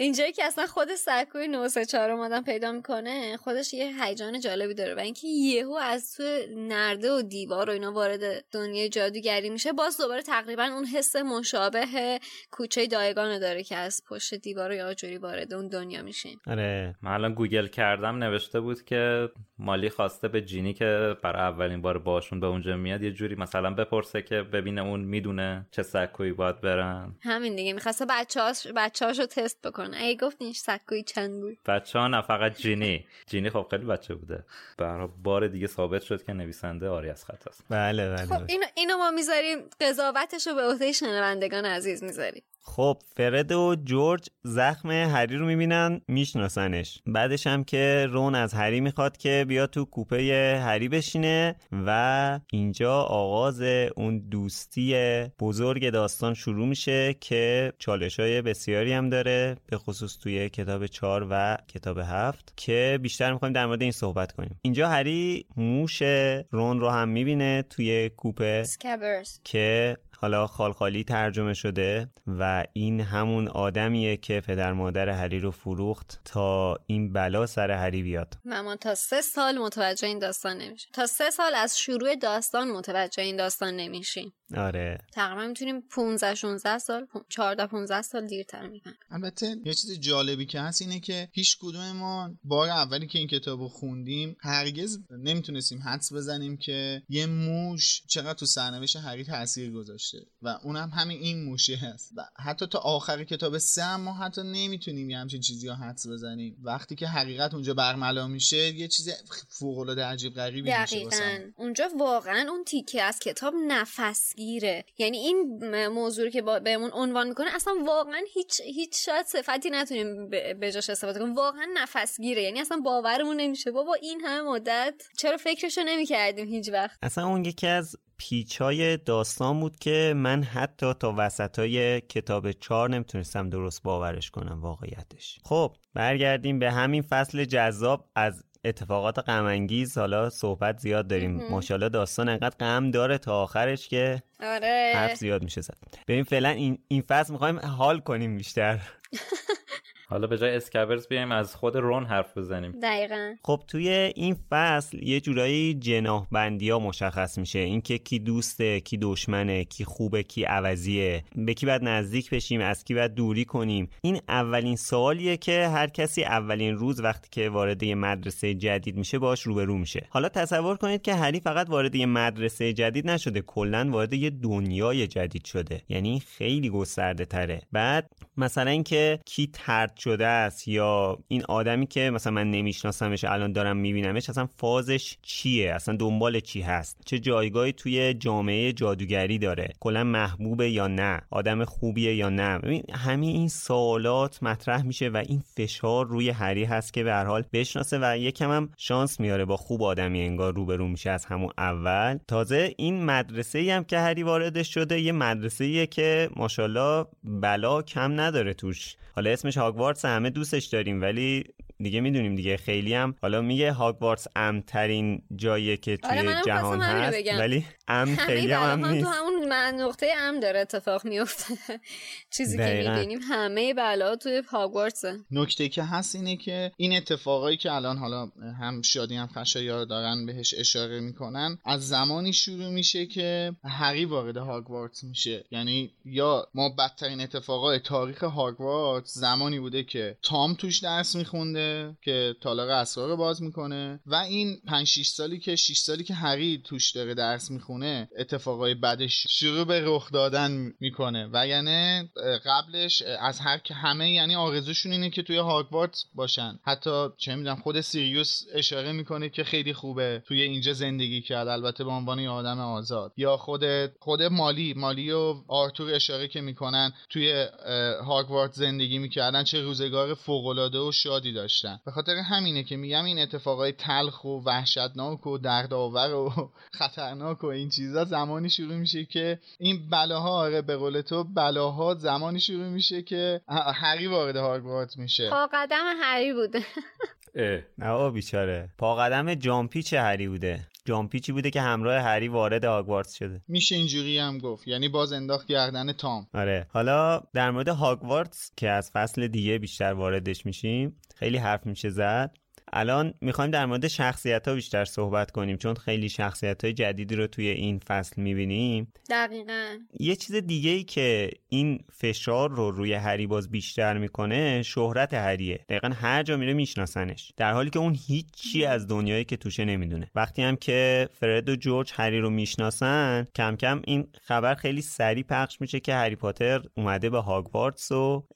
Speaker 3: اینجایی که اصلا خود سرکوی 934 اومدن پیدا می‌کنه خودش یه هیجان جالبی داره و اینکه یهو از تو نرده و دیوار و اینا وارد دنیای جادوگری میشه باز دوباره تقریبا اون حس مشابه کوچه دایگانو داره که از پشت دیوار یا آجوری وارد اون دنیا میشین
Speaker 4: آره. من الان گوگل کردم نوشته بود که مالی خواسته به جینی که برای اولین بار باشون به اونجا میاد یه جوری مثلا بپرسه که ببینه اون می‌دونه چه سکویی باید برن.
Speaker 3: همین دیگه می‌خواسته بچه‌هاش بچه‌هاشو تست بکنه. ای گفتین سکوی چند بود؟
Speaker 4: بچه ها نه فقط جینی. جینی خب خیلی بچه بوده. برای بار دیگه ثابت شد که نویسنده آری از خط است.
Speaker 2: بله بله.
Speaker 3: خب اینو, اینو ما می‌ذاریم قضاوتش رو به عهده شنوندگان عزیز می‌ذاریم.
Speaker 2: خب فرد و جورج زخم هری رو می‌بینن میشناسنش. بعدش هم که رون از هری می‌خواد که بیا تو کوپه هری بشینه و اینجا آغاز اون دوستی بزرگ داستان شروع میشه که چالش های بسیاری هم داره به خصوص توی کتاب چهار و کتاب هفت که بیشتر می‌خوایم در مورد این صحبت کنیم. اینجا هری موش رون رو هم می‌بینه توی کوپه که حالا خالخالی ترجمه شده و این همون آدمیه که پدر مادر هری رو فروخت تا این بلا سر هری بیاد.
Speaker 3: مامان تا سه سال متوجه این داستان نمیشه تا سه سال از شروع داستان متوجه این داستان نمیشیم.
Speaker 2: آره.
Speaker 3: تقریبا می‌تونیم 15 16 سال 14 15 سال دیرتر میگن
Speaker 5: البته یه چیز جالبی که هست اینه که هیچ کدوم ما بار اولی که این کتابو خوندیم هرگز نمی‌تونستیم حدس بزنیم که یه موش چقدر تو سرنوشت هری تاثیر گذاشته و اونم همین این موشه هست. و حتی تا آخر کتاب سه ما حتی نمی‌تونیم یه همچین چیزی رو حدس بزنیم. وقتی که حقیقت اونجا برملا میشه یه چیز فوق العاده عجیب غریبی
Speaker 3: میشه اونجا واقعا اون تیکه از کتاب نفسگیره. یعنی این موضوع که بهمون عنوان می‌کنه اصلا واقعا هیچ هیچ شاید صفتی نتونیم به جاش استفاده کنیم. واقعا نفسگیره. یعنی اصلا باورمون نمیشه. بابا این همه مدت چرا فکرشو نمی‌کردیم هیچ وقت؟
Speaker 2: اصلا اون یکی از پیچای داستان بود که من حتی تا وسط های کتاب چهار نمی‌تونستم درست باورش کنم واقعیتش. خب برگردیم به همین فصل جذاب. از اتفاقات غم حالا صحبت زیاد داریم. ماشاءالله داستان انقدر غم داره تا آخرش که
Speaker 3: آره.
Speaker 2: حرف زیاد میشه زد. ببین فعلا این, این فصل می‌خوایم حال کنیم بیشتر. [LAUGHS]
Speaker 4: حالا به جای اسکبرز بیایم از خود رون حرف بزنیم.
Speaker 3: دقیقا.
Speaker 2: خب توی این فصل یه جورایی جناح بندی ها مشخص میشه. اینکه کی دوسته کی دشمنه کی خوبه کی عوضیه. به کی باید نزدیک بشیم از کی باید دوری کنیم. این اولین سوالیه که هر کسی اولین روز وقتی که وارد یه مدرسه جدید میشه باش روبرو میشه. حالا تصور کنید که هری فقط وارد یه مدرسه جدید نشده کلا وارد یه دنیای جدید شده. یعنی خیلی گسترده تره بعد مثلا اینکه کی ترد شده است یا این آدمی که مثلا من نمیشناسمش الان دارم میبینمش اصلا فازش چیه؟ اصلا دنبال چی هست؟ چه جایگاهی توی جامعه جادوگری داره؟ کلا محبوبه یا نه؟ آدم خوبیه یا نه؟ ببین همین این سوالات مطرح میشه و این فشار روی هری هست که به هر حال بشناسه و یکم هم شانس میاره با خوب آدمی انگار روبرو میشه از همون اول. تازه این مدرسه ای هم که هری واردش شده یه مدرسه ایه که ماشاءالله بلا کم نداره توش. حالا اسمش هاگوارتس همه دوستش داریم ولی دیگه می‌دونیم دیگه. خیلی هم حالا میگه هاگوارتس امترین جاییه که توی
Speaker 3: آره
Speaker 2: جهان هست ولی ام خیلی هم,
Speaker 3: نیست تو همون نقطه ام داره اتفاق میفته [LAUGHS] چیزی که می‌بینیم همه بلا توی هاگوارتس
Speaker 5: نکته که هست اینه که این اتفاقایی که الان حالا هم شادی هم خشایار دارن بهش اشاره می‌کنن از زمانی شروع میشه که هری وارد هاگوارتس میشه. یعنی یا ما بدترین اتفاقای تاریخ هاگوارتس زمانی بوده که تام توش درس میخونده که تالار اسرار باز می‌کنه. و این 5 6 سالی که 6 سالی که هری توش داره درس می‌خونه اتفاقای بعدش شروع به رخ دادن می‌کنه. و یعنی قبلش از هر که همه یعنی آرزوشون اینه که توی هاگوارتس باشن. حتی چه می‌دونم خود سیریوس اشاره می‌کنه که خیلی خوبه توی اینجا زندگی کرد. البته به عنوان یه آدم آزاد. یا خود خود مالی مالی و آرتور اشاره که می‌کنن توی هاگوارت زندگی می‌کردن چه روزگار فوقالعاده و شادی داشتن. به خاطر همینه که میگم این اتفاقای تلخ و وحشتناک و دردآور و [LAUGHS] خطرناک و این چیزا زمانی شروع میشه که این بلاها آره به قول تو بلاها زمانی شروع میشه که هری وارد هاگوارت میشه.
Speaker 3: پا قدم هری بوده.
Speaker 2: نه بیچاره. پا قدم جامپی چه هری بوده. جامپیچی بوده که همراه هری وارد هاگوارتس شده.
Speaker 5: میشه اینجوری هم گفت. یعنی باز انداخت گردن تام.
Speaker 2: آره. حالا در مورد هاگوارتس که از فصل دیگه بیشتر واردش میشیم خیلی حرف میشه زد. الان می‌خوایم در مورد شخصیت ها بیشتر صحبت کنیم چون خیلی شخصیت های جدیدی رو توی این فصل می‌بینیم.
Speaker 3: دقیقا.
Speaker 2: یه چیز دیگه ای که این فشار رو روی هری باز بیشتر می‌کنه شهرت هریه. دقیقا هر جا میره میشناسنش. در حالی که اون هیچی از دنیایی که توشه نمی‌دونه. وقتی هم که فرد و جورج هری رو می‌شناسن کم کم این خبر خیلی سریع پخش میشه که هری پاتر اومده به هاگوارتس و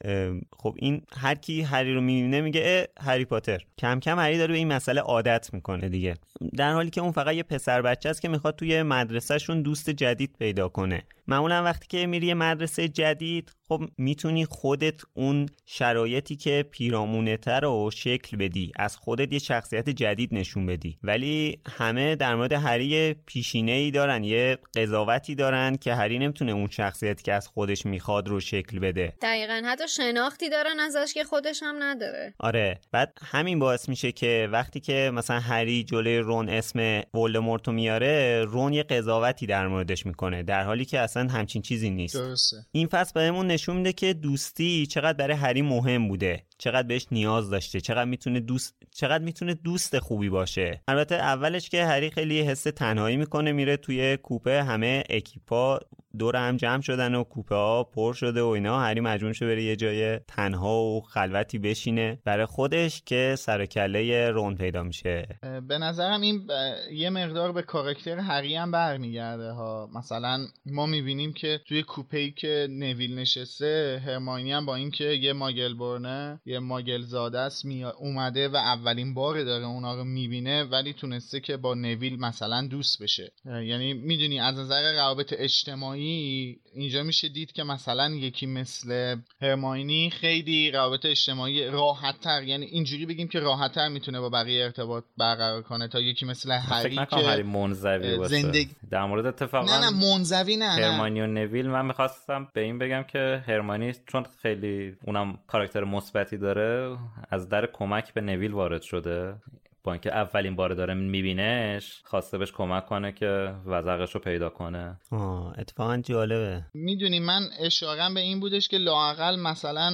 Speaker 2: خب این هر کی هری رو می‌بینه میگه هری پاتر. کم کم هری داره به این مسئله عادت می‌کنه دیگه. در حالی که اون فقط یه پسر بچه است که می‌خواد توی مدرسهشون دوست جدید پیدا کنه. معمولا وقتی که میری مدرسه جدید خب می‌تونی خودت اون شرایطی که پیرامونته رو شکل بدی از خودت یه شخصیت جدید نشون بدی. ولی همه در مورد هری پیشینه ای دارن یه قضاوتی دارن که هری نمی‌تونه اون شخصیتی که از خودش می‌خواد رو شکل بده.
Speaker 3: دقیقا حتی شناختی دارن ازش که خودش هم نداره.
Speaker 2: آره بعد همین باعث میشه که وقتی که مثلا هری جلوی رون اسم ولدمورتو میاره رون یه قضاوتی در موردش می‌کنه در حالی که اصلا همچین چیزی نیست.
Speaker 5: درسته.
Speaker 2: این فصل بهمون نشون میده که دوستی چقدر برای هری مهم بوده. چقدر بهش نیاز داشته چقدر می‌تونه دوست چقدر می‌تونه دوست خوبی باشه. البته اولش که هری خیلی حس تنهایی می‌کنه میره توی کوپه همه اکیپا دور هم جمع شدن و کوپه ها پر شده و اینا. هری مجبور شده بره یه جای تنها و خلوتی بشینه. برای خودش که سر کله رون پیدا میشه.
Speaker 5: به نظرم این یه مقدار به کاراکتر هری هم برمیگرده ها. مثلا ما می‌بینیم که توی کوپه ای که نویل نشسته هرماینی هم با اینکه یه ماگل برنه یه ماگل زاده است اومده و اولین بار داره اونا رو می‌بینه ولی تونسته که با نویل مثلا دوست بشه. یعنی می‌دونی از نظر روابط اجتماعی اینجا میشه دید که مثلا یکی مثل هرماینی خیلی روابط اجتماعی راحت تر یعنی اینجوری بگیم که راحت تر می‌تونه با بقیه ارتباط برقرار کنه تا یکی مثل هری که
Speaker 4: منزوی باشه. زندگی در مورد اتفاقا
Speaker 5: نه نه منزوی نه
Speaker 4: هرمانی و نویل من می‌خواستم به این بگم که هرمانی چون خیلی اونم کاراکتر مثبتی داره از در کمک به نویل وارد شده. با اینکه اولین بار داره میبینش خواسته بهش کمک کنه که وزقش رو پیدا کنه.
Speaker 2: آه اتفاقا جالبه.
Speaker 5: می‌دونی من اشارم به این بودش که لاقل مثلا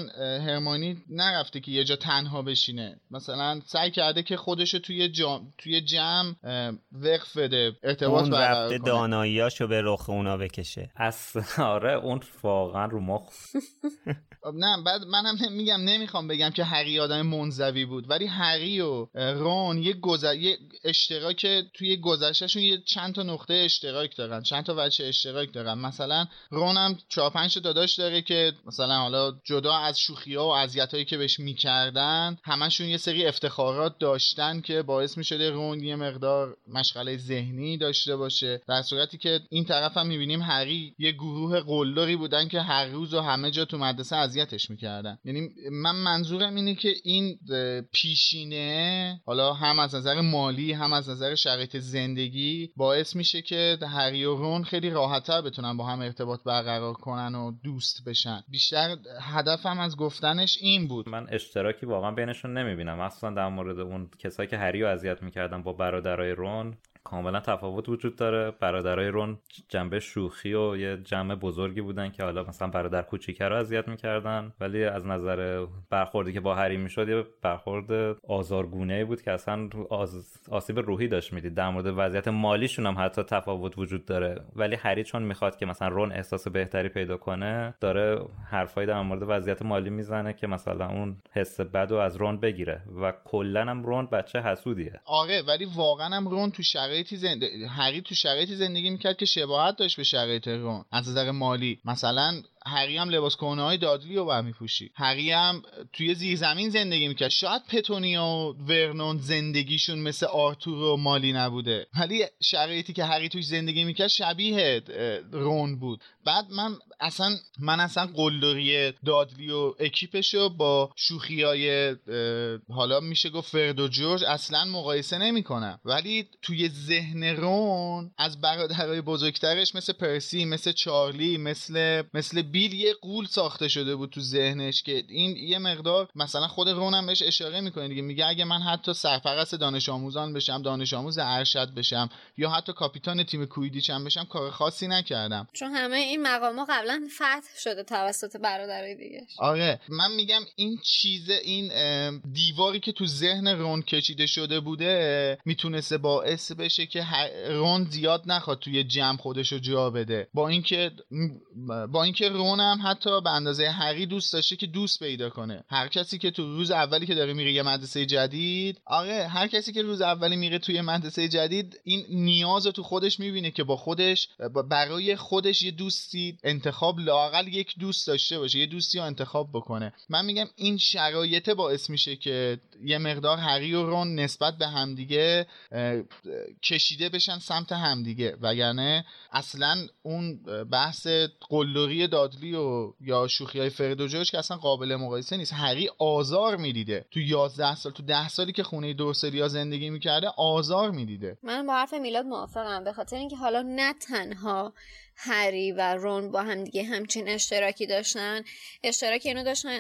Speaker 5: هرمانی نرفته که یه جا تنها بشینه. مثلا سعی کرده که خودشو توی جام توی جمع وقف بده ارتباط
Speaker 2: اون رفته داناییاشو به رخ اونا بکشه.
Speaker 4: اصلا آره اون واقعا رو مخ. [LAUGHS]
Speaker 5: نه بعد منم میگم نمی‌خوام بگم که هری آدم منزوی بود. ولی هری و رون یه, گذر... یه اشتراک توی گذشتهشون یه چند تا نقطه اشتراک دارن. چند تا وجه اشتراک دارن. مثلا رون هم چهار پنج داداش داره که مثلا حالا جدا از شوخی ها و اذیت که بهش می‌کردن همشون یه سری افتخارات داشتن که باعث می‌شده رون یه مقدار مشغله ذهنی داشته باشه. در صورتی که این طرف هم می‌بینیم هری یه گروه قلدری بودن که هر روز و همه جا تو مدرسه اذیتش می‌کردن. یعنی من منظورم اینه که این پیشینه حالا هم از نظر مالی هم از نظر شرایط زندگی باعث میشه که هری و رون خیلی راحتتر بتونن با هم ارتباط برقرار کنن و دوست بشن. بیشتر هدفم از گفتنش این بود.
Speaker 4: من اشتراکی واقعا بینشون نمی‌بینم. اصلا در مورد اون کسایی که هری رو اذیت می‌کردن با برادرای رون. کاملا تفاوت وجود داره. برادرای رون جنبه شوخی و یه جمع بزرگی بودن که حالا مثلا برادر کوچیکه رو اذیت می‌کردن. ولی از نظر برخوردی که با هری می‌شد یه برخورد آزارگونه بود که اصلا آسیب روحی داشت می‌دید. در مورد وضعیت مالیشون هم حتی تفاوت وجود داره. ولی هری چون می‌خواد که مثلا رون احساس بهتری پیدا کنه داره حرفایی در مورد وضعیت مالی می‌زنه که مثلا اون حس بد از رون بگیره. و کلا هم رون بچه حسودیه.
Speaker 5: آره ولی واقعا هم رون تو شرایطی زندگی هری تو شرایطی زندگی می‌کرد که شباهت داشت به شرایط رون از نظر مالی. مثلا هری هم لباس کهنه های دادلی رو برمیپوشی. هری هم توی زیرزمین زندگی می‌کرد. شاید پتونیا و ورنون زندگیشون مثل آرتور و مالی نبوده. ولی شرایطی که هری توش زندگی می‌کرد شبیه رون بود. بعد من اصلا من اصلا قلدری دادلی و اکیپش رو با شوخی های حالا میشه گفت فرد و جورج اصلا مقایسه نمی‌کنم. ولی توی ذهن رون از برادرهای بزرگترش مثل پرسی مثل چارلی مثل مثل بیل یه قول ساخته شده بود تو ذهنش که این یه مقدار مثلا خود رونم بهش اشاره می‌کنه دیگه. میگه اگه من حتی سرپرست دانش آموزان بشم دانش آموز ارشد بشم یا حتی کاپیتان تیم کویدیچم بشم کار خاصی نکردم.
Speaker 3: چون همه این مقام قبلا فتح شده توسط برادرای دیگه
Speaker 5: آره من میگم این چیز این دیواری که تو ذهن رون کشیده شده بوده می‌تونسته باعث بشه که رون زیاد نخواد توی جمع خودش رو جا بده. با اینکه با اینکه رون هم حتی به اندازه هری دوست داشته که دوست پیدا کنه. هر کسی که تو روز اولی که داره میره یه مدرسه جدید آره هر کسی که روز اولی میره توی مدرسه جدید این نیاز تو خودش می‌بینه که با خودش برای خودش یه دوستی انتخاب لاقل یک دوست داشته باشه یه دوستی رو انتخاب بکنه. من میگم این شرایط باعث میشه که یه مقدار هری و رون نسبت به همدیگه کشیده بشن سمت همدیگه. وگرنه اصلا اون بحث قلدری دادلی و یا شوخی های فرد و جورج که اصلا قابل مقایسه نیست. هری آزار می‌دیده. تو 11 سال تو 10 سالی که خونه دورسلیا زندگی می‌کرده آزار می‌دیده.
Speaker 3: من با حرف میلاد موافقم. به خاطر اینکه حالا نه تنها هری و رون با هم دیگه همچین اشتراکی داشتن. اشتراک اینو داشتن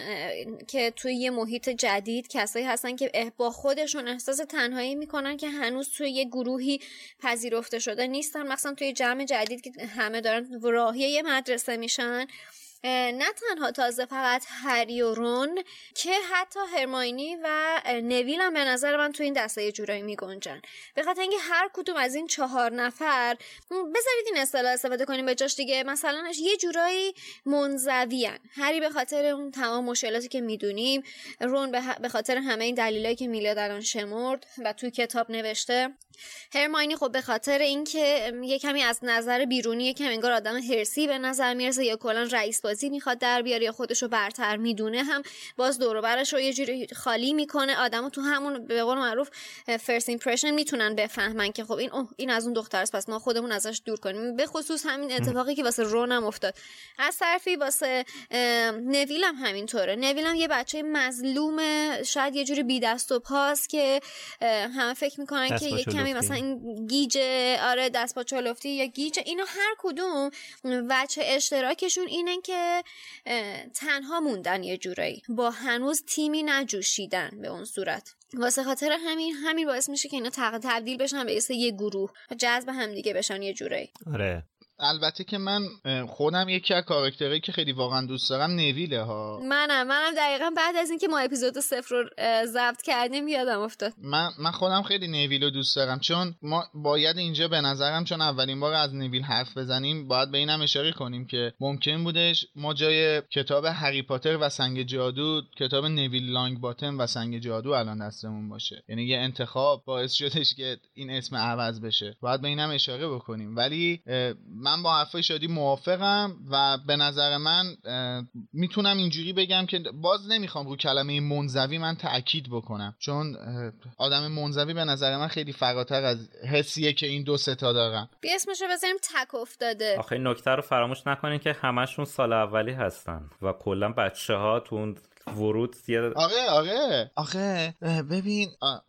Speaker 3: که توی یه محیط جدید کسایی هستن که با خودشون احساس تنهایی می‌کنن که هنوز توی یه گروهی پذیرفته شده نیستن. مثلا توی جمع جدید که همه دارن راهی یه مدرسه میشن. نه تنها تازه فقط هری و رون که حتی هرماینی و نویل هم به نظر من تو این دسته یه جورایی می گنجن به خاطر اینکه هر کدوم از این چهار نفر بذارید این اصطلاح استفاده کنیم به جاش دیگه. مثلا یه جورایی منزویان هری به خاطر اون تمام مشکلاتی که می‌دونیم رون به خاطر همه این دلایلی که میلاد الان شمرد و توی کتاب نوشته. هرماینی خب به خاطر اینکه یه کمی از نظر بیرونی یه کمی انگار آدم هرسی به نظر می‌رسه یا کلا رئیس بازی می‌خواد در بیاره یا خودش رو برتر می‌دونه هم باز دور برش رو یه جوری خالی می‌کنه. آدمو تو همون به قول معروف first impression می‌تونن بفهمن که خب این اوه این از اون دختر است پس ما خودمون ازش دور کنیم. به خصوص همین اتفاقی که واسه رون هم افتاد. از طرفی واسه نویل هم همینطوره. نویل هم یه بچه مظلوم شاید یه جوری بی دست و پاس که همه فکر می‌کنن که یه کمی مثلا این گیجه آره دست و پا چلفتی یا گیجه اینا هر کدوم وجه اشتراکشون اینه که تنها موندن یه جورایی. با هنوز تیمی نجوشیدن به اون صورت. واسه خاطر همین همین باعث میشه که اینا تبدیل بشن به یه گروه. جذب هم دیگه بشن یه جورایی.
Speaker 2: آره.
Speaker 5: البته که من خودم یکی از کاراکترهایی که خیلی واقعا دوست دارم نویله ها
Speaker 3: منم منم دقیقا بعد از اینکه ما اپیزود صفر رو ضبط کردیم یادم افتاد.
Speaker 5: من من خودم خیلی نویل رو دوست دارم چون ما باید اینجا به نظرم چون اولین بار از نویل حرف بزنیم باید به اینم اشاره کنیم که ممکن بودش ما جای کتاب هری پاتر و سنگ جادو کتاب نویل لانگ باتن و سنگ جادو الان دستمون باشه. یعنی یه انتخاب باعث شدش که این اسم عوض بشه. باید به اینم اشاره بکنیم. ولی من با حرفای شادی موافقم و به نظر من می‌تونم اینجوری بگم که باز نمی‌خوام رو کلمه منزوی من تاکید بکنم. چون آدم منزوی به نظر من خیلی فراتر از حسیه که این دو ستا دارن.
Speaker 3: بی اسمشو بذاریم تک افتاده.
Speaker 4: آخه نکته رو فراموش نکنین که همشون سال اولی هستن و کلا بچه ها تو ورود
Speaker 5: آره آره. آخه ببین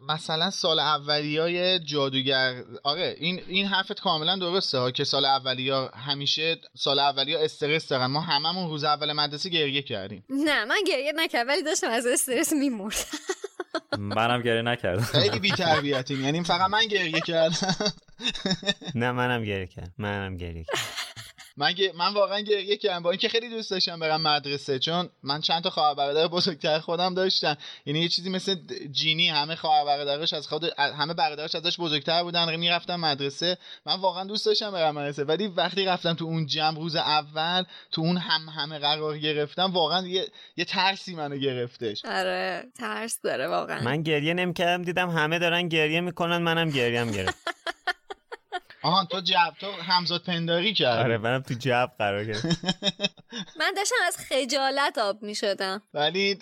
Speaker 5: مثلا سال اولیای جادوگر آره این این حرفت کاملا درسته ها که سال اولیا همیشه سال اولیا استرس دارن. ما هممون روز اول مدرسه گریه کردیم.
Speaker 3: نه من گریه نکردم ولی داشتم از استرس میمردم.
Speaker 4: منم گریه نکردم.
Speaker 5: خیلی بی تربیتیم یعنی فقط من گریه کردم.
Speaker 2: نه منم گریه کردم. منم گریه کردم.
Speaker 5: من من واقعا گریه کردم. با اینکه خیلی دوست داشتم برم مدرسه چون من چند تا خواهر برادر بزرگتر خودم داشتم. یعنی یه چیزی مثل جینی همه خواهر برادرش از خود همه برادرش ازش بزرگتر بودن. می‌رفتم مدرسه. من واقعا دوست داشتم برم مدرسه. ولی وقتی رفتم تو اون جمع روز اول تو اون هم همه قرار گرفتم واقعا یه, یه ترسی منو گرفتش.
Speaker 3: آره ترس داره واقعا.
Speaker 2: من گریه نمی‌کردم دیدم همه دارن گریه می‌کنن منم گریم گرفت [LAUGHS]
Speaker 5: آهان تو جب تو همزاد پنداری کردی.
Speaker 2: آره منم تو جب قرار گرفت [LAUGHS]
Speaker 3: من داشتم از خجالت آب می شدم
Speaker 5: ولی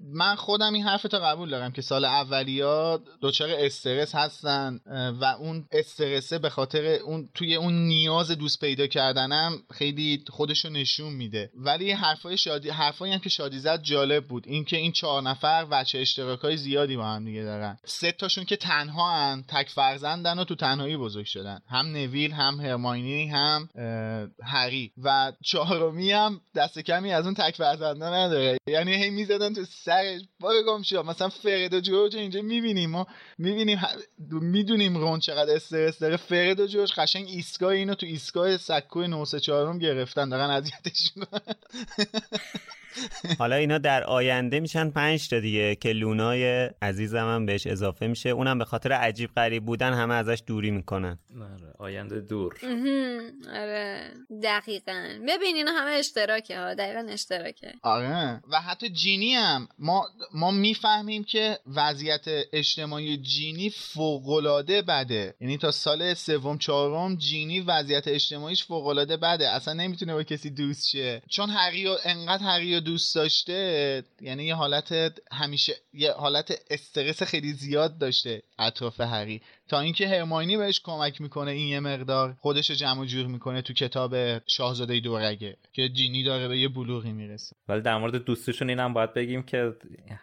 Speaker 5: من خودم این حرف تا قبول دارم که سال اولیا دچار استرس هستن و اون استرسه به خاطر اون توی اون نیاز دوست پیدا کردنم خیلی خودشو نشون میده. ولی حرفای شادی حرفایی هم که شادی زد جالب بود. اینکه این چهار نفر بچه اشتراکای زیادی با هم دیگه دارن. سه تاشون که تنها هن تک فرزندن و تو تنهایی بزرگ شدن. هم نویل هم هرماینی هم هری و چهارمی هم دست کمی از اون تک فرزنده نداره. یعنی هی می‌زدن تو سرش باره گم شد مثلا فرد و جورج اینجا می‌بینیم ما می‌بینیم می‌دونیم رون چقدر استرس داره. فرد و جورج قشنگ ایستگاه اینو تو ایستگاه سکوی 934 گرفتن دارن اذیتش
Speaker 2: حالا اینا در آینده میشن پنج تا دیگه که لونای عزیزم هم بهش اضافه میشه. اونم به خاطر عجیب غریب بودن همه ازش دوری می‌کنن.
Speaker 4: آره آینده دور.
Speaker 3: آره. دقیقا. ببین اینا همه اشتراکه ها. دقیقا اشتراکه.
Speaker 5: آره. و حتی جینی هم. ما ما می‌فهمیم که وضعیت اجتماعی جینی فوقالعاده بده. یعنی تا سال سوم چهارم جینی وضعیت اجتماعیش فوقالعاده بده. اصلا نمی‌تونه با کسی دوست شه. چون هری انقدر هری دوست داشته یعنی یه حالت همیشه یه حالت استرس خیلی زیاد داشته اطراف هری تا اینکه هرماینی بهش کمک می‌کنه این یه مقدار خودش جمع جور می‌کنه تو کتاب شاهزاده دورگه که جینی داره به یه بلوغی می‌رسه.
Speaker 4: ولی در مورد دوستشون اینم باید بگیم که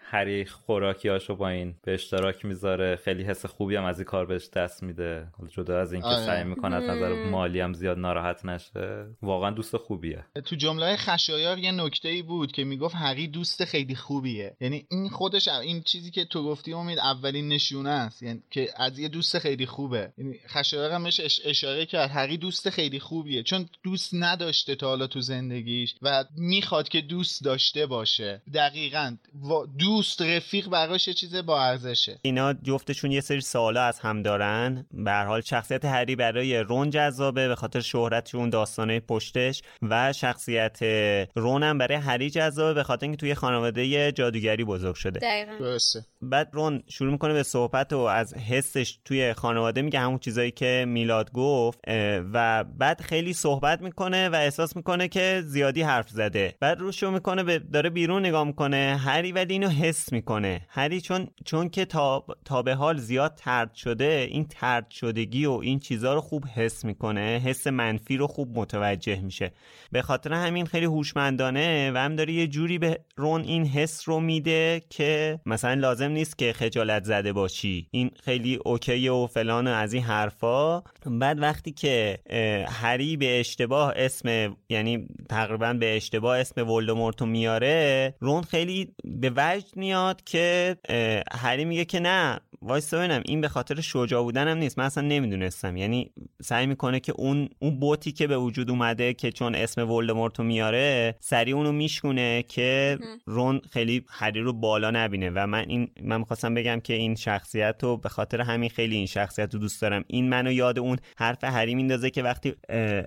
Speaker 4: هری خوراکیاشو با این به اشتراک می‌ذاره. خیلی حس خوبی هم از این کار بهش دست میده. جدا از اینکه آره. سعی می‌کنه از نظر مالی هم زیاد ناراحت نشه. واقعا دوست خوبیه.
Speaker 5: تو جمله خشایار یه نکته ای بود که می‌گفت هری دوست خیلی خوبیه. یعنی این خودش این چیزی که تو گفتی امید اولین نشونه است. یعنی که از یه دوست خیلی خوبه. یعنی خشایار هم اشاره کرد. هری دوست خیلی خوبیه. چون دوست نداشته تا حالا تو زندگیش و می‌خواد که دوست داشته باشه. دقیقا. دوست رفیق براش یه چیز با ارزشه.
Speaker 2: اینا جفتشون یه سری سوالا از هم دارن. به حال شخصیت هری برای رون جذابه به خاطر شهرت اون داستانه پشتش و شخصیت رون هم برای هری جذابه به خاطر اینکه توی خانواده جادوگری بزرگ شده.
Speaker 3: دقیقا.
Speaker 2: بعد رون شروع می‌کنه به صحبت و از حسش توی خانواده میگه همون چیزایی که میلاد گفت و بعد خیلی صحبت می‌کنه و احساس می‌کنه که زیادی حرف زده. بعد روشو می‌کنه به داره بیرون نگاه می‌کنه. هری ولی اینو حس می‌کنه. هری چون چون که تا, تا به حال زیاد ترد شده این ترد شدگی و این چیزا رو خوب حس می‌کنه. حس منفی رو خوب متوجه میشه. به خاطر همین خیلی هوشمندانه و هم داره یه جوری به رون این حس رو میده که مثلا لازم نیست که خجالت زده باشی. این خیلی اوکی و فلان و از این حرفا. بعد وقتی که هری به اشتباه اسم یعنی تقریبا به اشتباه اسم ولدمورتو میاره رون خیلی به وجد میاد که هری میگه که نه وایس ببینم این به خاطر شجاع بودنم نیست من اصلا نمی‌دونستم. یعنی سعی می‌کنه که اون اون بوتی که به وجود اومده که چون اسم ولدمورتو میاره سری اونو میشکونه که رون خیلی هری رو بالا نبینه. و من این من می‌خواستم بگم که این شخصیت رو به خاطر همین خیلی این شخصیت رو دوست دارم. این منو یاد اون حرف هری میندازه که وقتی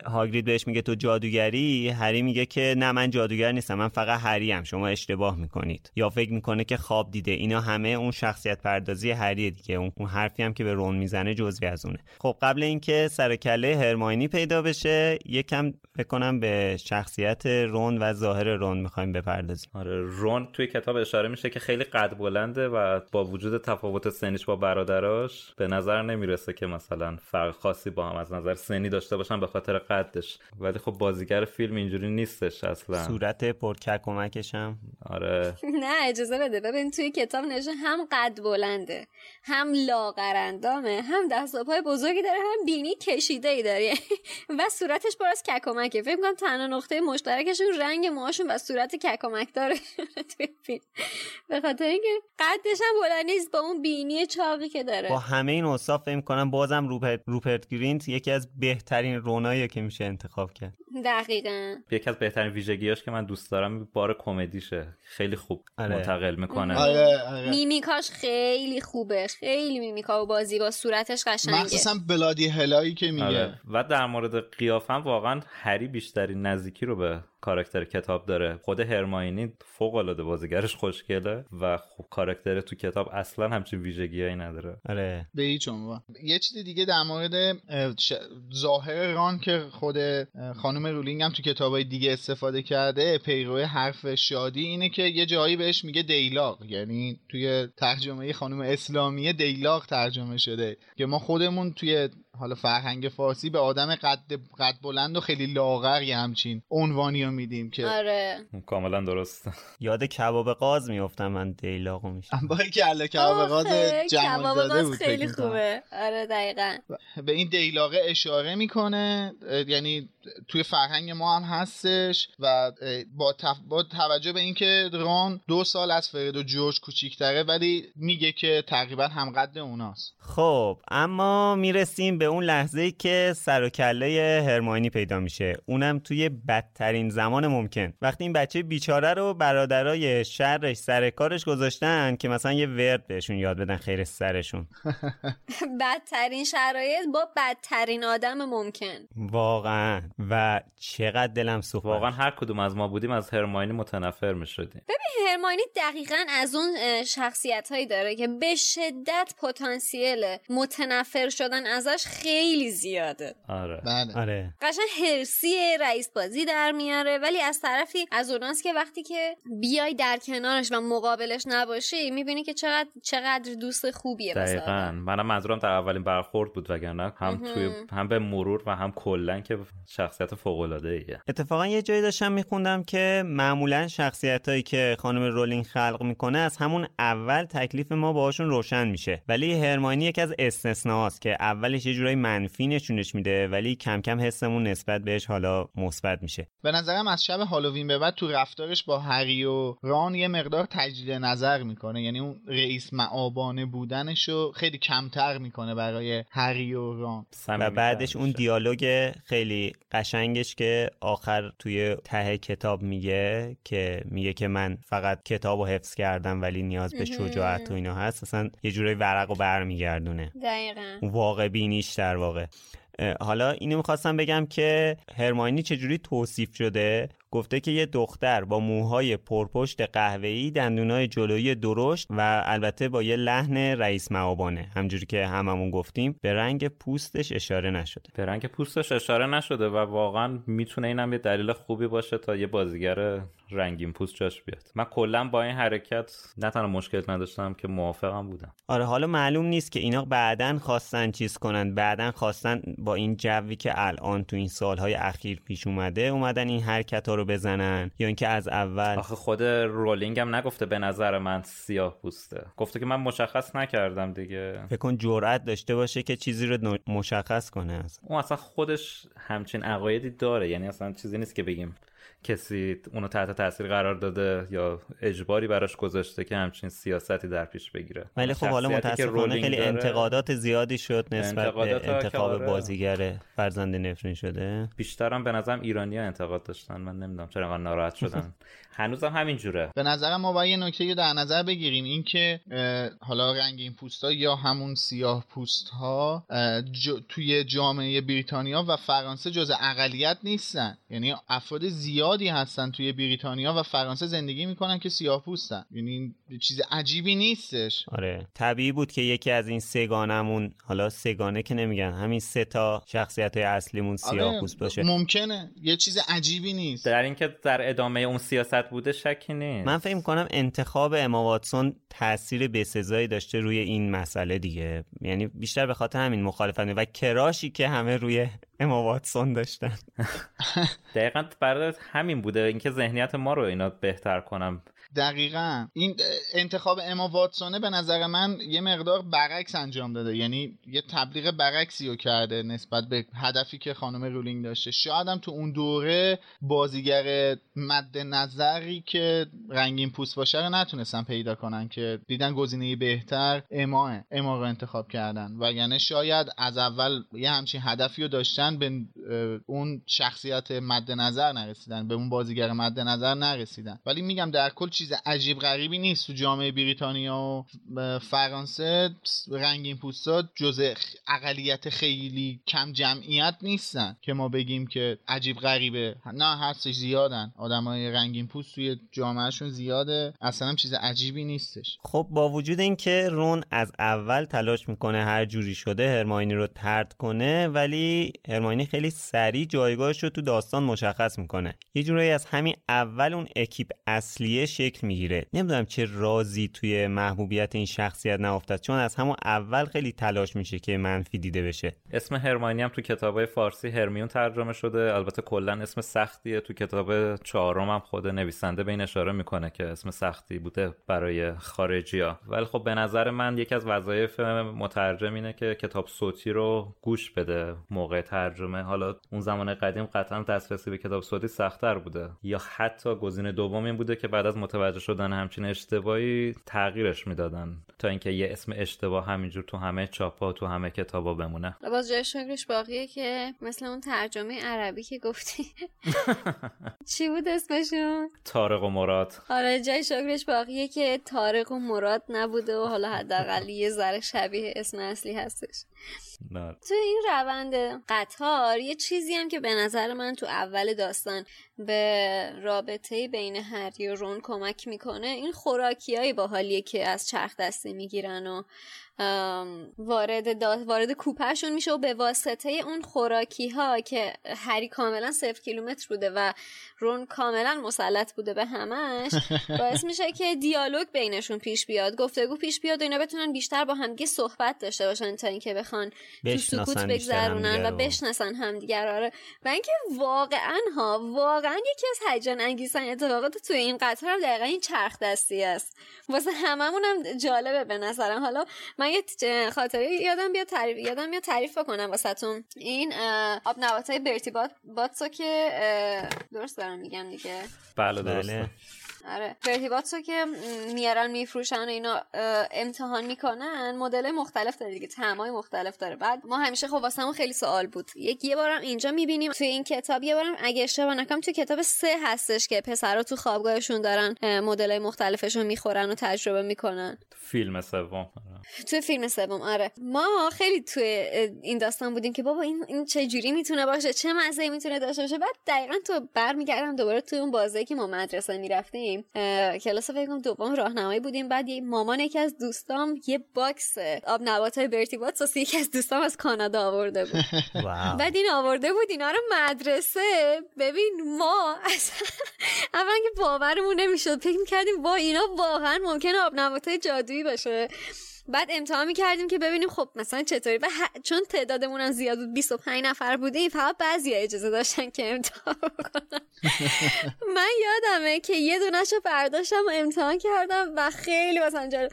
Speaker 2: هاگرید بهش میگه تو جادوگری هری میگه که نه من جادوگر نیستم من فقط هری هم شما اشتباه می‌کنید. یا فکر می‌کنه که خواب دیده. اینا همه اون شخصیت پردازی هری دیگه. اون, حرفی هم که به رون می‌زنه جزوی از اونه. خب قبل اینکه سر کله هرماینی پیدا بشه یکم فکر کنم به شخصیت رون و ظاهر رون می‌خوایم بپردازیم.
Speaker 4: آره رون توی کتاب اشاره میشه که خیلی قد بلنده و با وجود تفاوت سنیش با برادراش به نظر نمی‌رسه که مثلا فرق خاصی با هم از نظر سنی داشته باشن به خاطر قدش. ولی خب بازیگر فیلم اینجوری نیستش اصلا.
Speaker 2: صورت پرکک کمکش هم.
Speaker 4: آره. [LAUGHS]
Speaker 3: نه اجازه بده. ببین توی کتاب نشه هم قد بلنده هم لاغرندامه هم دست و پای بزرگی داره هم بینی کشیده ای داره. [LAUGHS] و صورتش پر از ککمکه. فکر کنم تنها نقطه مشترکشون رنگ موهاشون و صورت ککمک داره [LAUGHS] توی فیلم. به خاطر اینکه قدش هم بلند نیست با اون بینی چاقی که داره.
Speaker 2: با همه این اوصاف فکر کنم بازم روپرت, روپرت گرینت یکی از بهترین رونایی که میشه انتخاب کرد.
Speaker 3: دقیقا.
Speaker 4: یکی از بهترین ویژگیاش که من دوست دارم بار کمدیشه. خیلی خوب.
Speaker 2: آره.
Speaker 4: منتقل می‌کنه.
Speaker 5: آره آره.
Speaker 3: میمیکاش خیلی خوبه. خیلی میمیکا و بازی با صورتش قشنگه.
Speaker 5: مخصوصا بلادی هلایی که میگه.
Speaker 4: آره. و در مورد قیافم واقعا هری بیشترین نزدیکی رو به کاراکتر کتاب داره. خود هرماینی فوق العاده بازیگرش خوشگله و خب کاراکتر تو کتاب اصلا همچین ویژگیایی نداره.
Speaker 2: آره.
Speaker 5: به هیچ عنوان. یه چیز دیگه در مورد ش... ظاهر ران که خود خانم رولینگ هم تو کتابای دیگه استفاده کرده پیرو حرف شادی اینه که یه جایی بهش میگه دیلاق یعنی توی ترجمه خانم اسلامی دیلاق ترجمه شده. که ما خودمون توی حالا فرهنگ فارسی به آدم قد قد بلند و خیلی لاغر یه همچین عنوانی رو میدیم که
Speaker 3: آره.
Speaker 4: کاملا درست.
Speaker 2: یاد کباب قاز میافتم من دیلاقو میشه [LAUGHS]
Speaker 5: با کله کباب قاز جمال زاده بود
Speaker 3: خیلی خوبه. آره دقیقا.
Speaker 5: به این دیلاقه اشاره می‌کنه یعنی توی فرهنگ ما هم هستش و با, تف... با توجه به اینکه ران دو سال از فرید و جورج کوچیکتره ولی میگه که تقریبا همقدر اوناست.
Speaker 2: خب اما می‌رسیم به اون لحظه ای که سر و کله هرماینی پیدا میشه. اونم توی بدترین زمان ممکن. وقتی این بچه بیچاره رو برادرای شرش سر کارش گذاشتن که مثلا یه ورد بهشون یاد بدن خیر سرشون. [LAUGHS]
Speaker 3: بدترین شرایط با بدترین آدم ممکن.
Speaker 2: واقعا. و چقدر دلم سوخت.
Speaker 4: واقعا هر کدوم از ما بودیم از هرماینی متنفر می‌شدیم.
Speaker 3: ببین هرماینی دقیقا از اون شخصیت هایی داره که به شدت پتانسیل متنفر شدن ازش خیلی زیاده.
Speaker 4: آره.
Speaker 5: بله.
Speaker 2: آره.
Speaker 3: قشنگ هرسی رئیس بازی در میاره ولی از طرفی از اوناست که وقتی که بیای در کنارش و مقابلش نباشی می‌بینی که چقدر چقدر دوست خوبیه
Speaker 4: دقیقا. منم منظورم در اولین برخورد بود وگرنه. هم توی هم به مرور و هم کلا که شخصیت فوق العاده ایه
Speaker 2: اتفاقا یه جایی داشتم میخوندم که معمولا شخصیت هایی که خانم رولینگ خلق می‌کنه از همون اول تکلیف ما باهاشون روشن میشه. ولی هرماینی یکی از استثناست که اولش یه جورایی منفی نشونش میده ولی کم کم حسمون نسبت بهش حالا مثبت میشه.
Speaker 5: به نظرم از شب هالووین به بعد تو رفتارش با هری و ران یه مقدار تجدید نظر می‌کنه. یعنی اون رئیس معابانه بودنشو خیلی کمتر می‌کنه برای هری و ران.
Speaker 2: و بعدش اون دیالوگ خیلی قشنگش که آخر توی ته کتاب میگه که میگه که من فقط کتاب رو حفظ کردم ولی نیاز به شجاعت و اینا هست. اصلا یه جورایی ورق و برمیگردونه.
Speaker 3: دقیقا.
Speaker 2: واقع بینیش در واقع. حالا اینو می‌خواستم بگم که هرماینی چجوری توصیف شده؟ گفته که یه دختر با موهای پرپشت قهوه‌ای دندونای جلویی درشت و البته با یه لحن رئیس معابانه. همجوری که هممون گفتیم به رنگ پوستش اشاره نشده.
Speaker 4: به رنگ پوستش اشاره نشده و واقعا می‌تونه اینم یه دلیل خوبی باشه تا یه بازیگر رنگین پوست جاش بیاد. من کلا با این حرکت نه تنها مشکل نداشتم که موافقم بودم.
Speaker 2: آره حالا معلوم نیست که اینا بعدا خواستن چیز کنن بعدا خواستن با این جوی که الان تو این سالهای اخیر پیش اومده اومدن این حرکت ها رو بزنن یا اینکه از اول
Speaker 4: آخه خود رولینگ هم نگفته به نظر من سیاه پوسته. گفته که من مشخص نکردم دیگه.
Speaker 2: فکر کن جرأت داشته باشه که چیزی رو مشخص کنه اصلا.
Speaker 4: اون اصلا خودش همچین عقایدی داره. یعنی اصلا چیزی نیست که بگیم کسی اونو تحت تاثیر قرار داده یا اجباری براش گذاشته که همچین سیاستی در پیش بگیره؟
Speaker 2: ولی خب حالا متاسفانه خیلی انتقادات زیادی شد نسبت به انتخاب آره. بازیگر فرزند نفرین شده.
Speaker 4: بیشترم به نظرم ایرانی ها انتقاد داشتن. من نمی‌دونم چرا انقدر ناراحت شدن. [LAUGHS] هنوزم همین جوره
Speaker 5: به نظرم ما باید یه نکته در نظر بگیریم. اینکه حالا رنگین پوست ها یا همون سیاه پوست ها توی جامعه بریتانیا و فرانسه جز اقلیت نیستن. یعنی افراد زیادی هستن توی بریتانیا و فرانسه زندگی می‌کنن که سیاه پوستن یعنی چیز عجیبی نیستش.
Speaker 2: آره. طبیعی بود که یکی از این سگانمون حالا سگانه که نمیگن همین سه تا شخصیت های اصلیمون سیاه آره، پوست باشه.
Speaker 5: ممکنه. یه چیز عجیبی نیست.
Speaker 4: در اینکه در ادامه اون سیاست بوده شکی نیست.
Speaker 2: من فکر کنم انتخاب اما واتسون تاثیر بسزایی داشته روی این مسئله دیگه. یعنی بیشتر به خاطر همین مخالفت و کراشی که همه روی اما واتسون داشتن. [LAUGHS]
Speaker 4: دقیقا برای همین بوده اینکه ذهنیت ما رو اینا بهتر کنم
Speaker 5: دقیقا. این انتخاب اما واتسونه به نظر من یه مقدار برعکس انجام داده. یعنی یه تبلیغ برعکسی رو کرده نسبت به هدفی که خانم رولینگ داشته. شاید هم تو اون دوره بازیگر مد نظری که رنگین پوست باشه رو نتونستن پیدا کنن که دیدن گزینه بهتر اماه اما رو انتخاب کردن. و یعنی شاید از اول یه همچین هدفی رو داشتن به اون شخصیت مد نظر نرسیدن به اون بازیگر مد نظر نرسیدن. ولی میگم در کل چیز عجیب غریبی نیست تو جامعه بریتانیا و فرانسه. رنگین پوستا جز اقلیت خیلی کم جمعیت نیستن که ما بگیم که عجیب غریبه. نه هستش زیادن. آدمای رنگین پوست توی جامعهشون زیاده. اصلا چیز عجیبی نیستش.
Speaker 2: خب با وجود اینکه رون از اول تلاش می‌کنه هر جوری شده هرماینی رو ترد کنه ولی هرماینی خیلی سریع جایگاهش رو تو داستان مشخص می‌کنه. یه جورایی از همین اول اون اکیپ اصلیه می‌گیره. نمی‌دونم چه رازی توی محبوبیت این شخصیت نافتد چون از همون اول خیلی تلاش میشه که منفی دیده بشه.
Speaker 4: اسم هرماینی هم تو کتابای فارسی هرمیون ترجمه شده. البته کلا اسم سختیه. تو کتاب چهارم هم خود نویسنده به این اشاره می‌کنه که اسم سختی بوده برای خارجی ها ولی خب به نظر من یکی از وظایف مترجم اینه که کتاب صوتی رو گوش بده. موقع ترجمه. حالا اون زمان قدیم قطعا دسترسی به کتاب صوتی سختتر بوده. یا حتی گزینه دوم بوده که بعد از متوجه شدن همچین اشتباهی تغییرش می‌دادن تا اینکه یه اسم اشتباه همینجور تو همه چاپا تو همه کتابا بمونه.
Speaker 3: باز جای شکرش باقیه که مثل اون ترجمه عربی که گفتی. [LAUGHS] چی بود اسمشون؟
Speaker 4: تارق و مراد.
Speaker 3: آره جای شکرش باقیه که تارق و مراد نبوده و حالا حداقل یه ذره شبیه اسم اصلی هستش. تو این روند قطار یه چیزی هم که به نظر من تو اول داستان به رابطه بین هری و رون کمک می‌کنه این خوراکیایی باحالیه که از چرخ دسته می‌گیرن و وارد وارد کوپهشون میشه و به واسطه اون خوراکی ها که هری کاملا صفر کیلومتر بوده و رون کاملا مسلط بوده به همش [LAUGHS] باعث میشه که دیالوگ بینشون پیش بیاد. گفتگو پیش بیاد و اینا بتونن بیشتر با همدیگه صحبت داشته باشن تا اینکه بخوان تو سکوت بگذرونن و بشناسن همدیگه آره. و اینکه واقعا ها واقعا یکی از هیجان انگیزترین اتفاقات تو این قطار هم دقیقا این چرخ دستی است. واسه هممون هم جالبه به نظرم. حالا من یه خاطره یادم بیاد تعریف یادم بیاد تعریف بکنم واسهتون. این آب نباتای برتی باتسو که درست دارم میگم دیگه.
Speaker 4: بله درسته. بله.
Speaker 3: آره. برهیباتو که میارن میفروشن و اینا امتحان می‌کنن مدل مختلف داره دیگه تمای مختلف داره. بعد ما همیشه خب واسمون خیلی سوال بود. یک یه بارم اینجا می‌بینیم توی این کتاب یه بارم اگه اشتباه نکنم توی کتاب سه هستش که پسرا تو خوابگاهشون دارن مدل مختلفشون می‌خورن و تجربه می‌کنن.
Speaker 4: فیلم سوم
Speaker 3: تو تو فیلم سوم آره. ما خیلی تو این داستان بودیم که بابا این این چه جوری می‌تونه باشه چه مزه می‌تونه داشته باشه. بعد دقیقا تو برمیگردم دوباره تو اون بازه که ما مدرسه می‌رفتیم. کلاس فکر کنم دوم راهنمایی بودیم. بعد یه مامان یکی از دوستام یه box آب نبات های برتی باتس یکی از دوستام از کانادا آورده بود. [LAUGHS] بعد این آورده بود اینا رو مدرسه. ببین ما اصلا [LAUGHS] اولا که باورمون نمی‌شد. فکر می‌کردیم با اینا واقعا ممکنه آب نبات های جادویی باشه. بعد امتحان می‌کردیم که ببینیم خب مثلا چطوری. و چون تعدادمون هم زیاد بود 25 نفر بودیم فقط بعضی اجازه داشتن که امتحان کنن [LAUGHS] من یادمه که یه دونش رو برداشتم و امتحان کردم و خیلی مثلا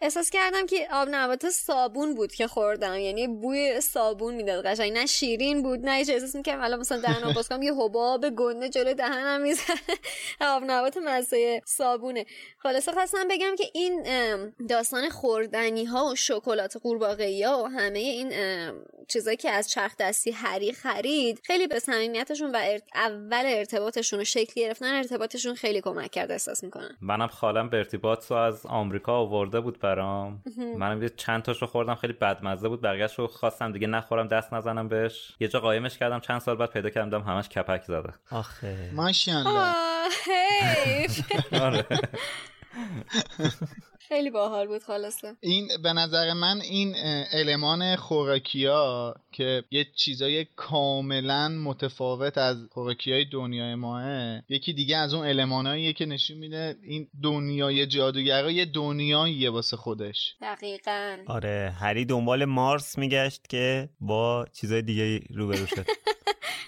Speaker 3: احساس کردم که آب نبات صابون بود که خوردم. یعنی بوی صابون می‌داد قشنگ. نه شیرین بود نه هیچ احساس می‌کردم. حالا مثلا دهنم باز کنم یه حباب گنده جلوی دهنم می‌زنه. [LAUGHS] آب نبات مزه صابونه. خلاصه خواستم بگم که این داستان خوردنی ها و شکلات قورباغه‌ای ها و همه این چیزایی که از چرخ دستی هری خرید خیلی به صمیمیتشون و اول ارتباطشون و شکلی گرفتن ارتباطشون خیلی کمک کرد احساس می‌کنم.
Speaker 4: منم خالم برتیبات رو از آمریکا آورده بود برام. منم یه چند تاشو خوردم خیلی بدمزه بود بقیه‌شو رو خواستم دیگه نخورم دست نزنم بهش. یه جا قایمش کردم چند سال بعد پیدا کردم همش کپک زده.
Speaker 2: آخه.
Speaker 5: ماشاءالله. [LAUGHS] [LAUGHS]
Speaker 3: خیلی باحال بود خلاصه.
Speaker 5: این به نظر من این المان خوراکی ها که یه چیزای کاملا متفاوت از خوراکی های دنیای ماه یکی دیگه از اون الماناییه که نشون میده این دنیای جادوگرا یه دنیاییه واسه خودش.
Speaker 3: دقیقا.
Speaker 2: آره هری دنبال مارس میگشت که با چیزای دیگه روبرو شد. [LAUGHS]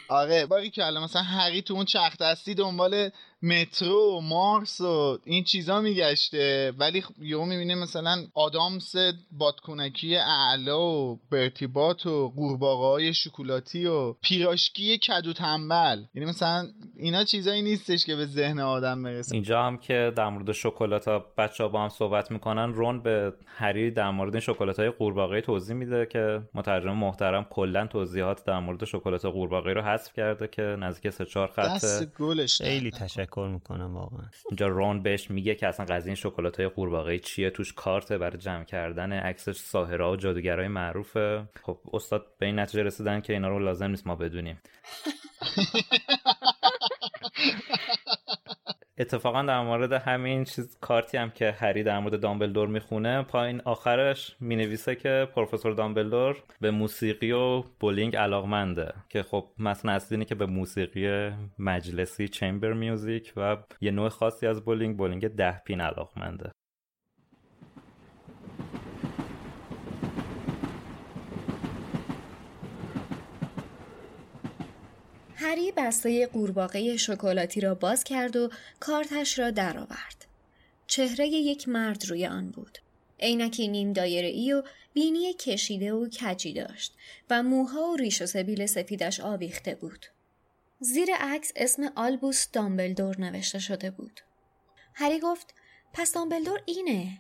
Speaker 5: آره باری که الان مثلا هری تو اون چرخ دستی دنبال مترو و مارس و این چیزا میگشته. ولی یهو می‌بینه مثلا آدامس بادکنکی اعلا و برتیبات و قورباغه های شکلاتی و پیراشکی کدو تنبل. یعنی مثلا اینا چیزایی نیستش که به ذهن آدم برسه.
Speaker 4: اینجا هم که در مورد شکلات ها بچه ها با هم صحبت می‌کنن رون به هری در مورد این شکلات های قورباغه توضیح میده که مترجم محترم کلا توضیحات در مورد شکلات قورباغه رو حذف کرده که نزدیک سه چهار خط
Speaker 2: خیلی تشکر. می‌کنم واقعا.
Speaker 4: اینجا رون بهش میگه که اصلا قضیه این شکلات های قورباغه چیه؟ توش کارته برای جمع کردن عکسش ساحره و جادوگرای معروفه. خب استاد به این نتیجه رسیدن که اینا رو لازم نیست ما بدونیم. [LAUGHS] اتفاقا در مورد همین چیز کارتی هم که هری در مورد دامبلدور می‌خونه پایین آخرش می‌نویسه که پروفسور دامبلدور به موسیقی و بولینگ علاقمنده که خب مثلا اصلی که به موسیقی مجلسی chamber music و یه نوع خاصی از بولینگ بولینگ ده پین علاقمنده.
Speaker 3: هری بسته قورباغه شکلاتی را باز کرد و کارتش را درآورد. چهره یک مرد روی آن بود. عینکی نیم دایره ای و بینی کشیده و کجی داشت و موها و ریش و سبیل سفیدش آویخته بود. زیر عکس اسم آلبوس دامبلدور نوشته شده بود. هری گفت پس دامبلدور اینه.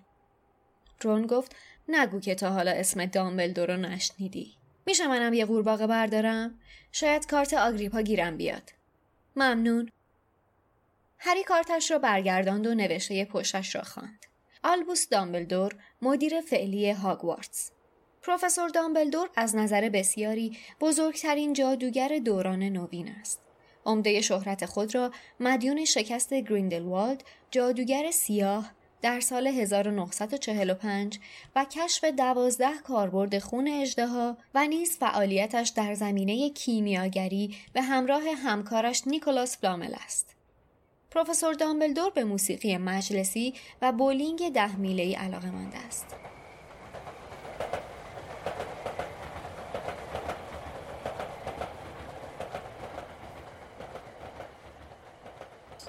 Speaker 3: رون گفت نگو که تا حالا اسم دامبلدور رو نشنیدی. میشه منم یه قورباغه بردارم؟ شاید کارت آگریپا گیرم بیاد. ممنون. هری کارتش را برگرداند و نوشته پشتش را خواند. آلبوس دامبلدور مدیر فعلی هاگوارتس. پروفسور دامبلدور از نظر بسیاری بزرگترین جادوگر دوران نوین است. عمده شهرت خود را مدیون شکست گریندلوالد جادوگر سیاه در سال 1945 و کشف دوازده کاربرد خون اجدها و نیز فعالیتش در زمینه کیمیاگری به همراه همکارش نیکولاس فلامل است. پروفسور دامبلدور به موسیقی مجلسی و بولینگ ده میله علاقه مند است.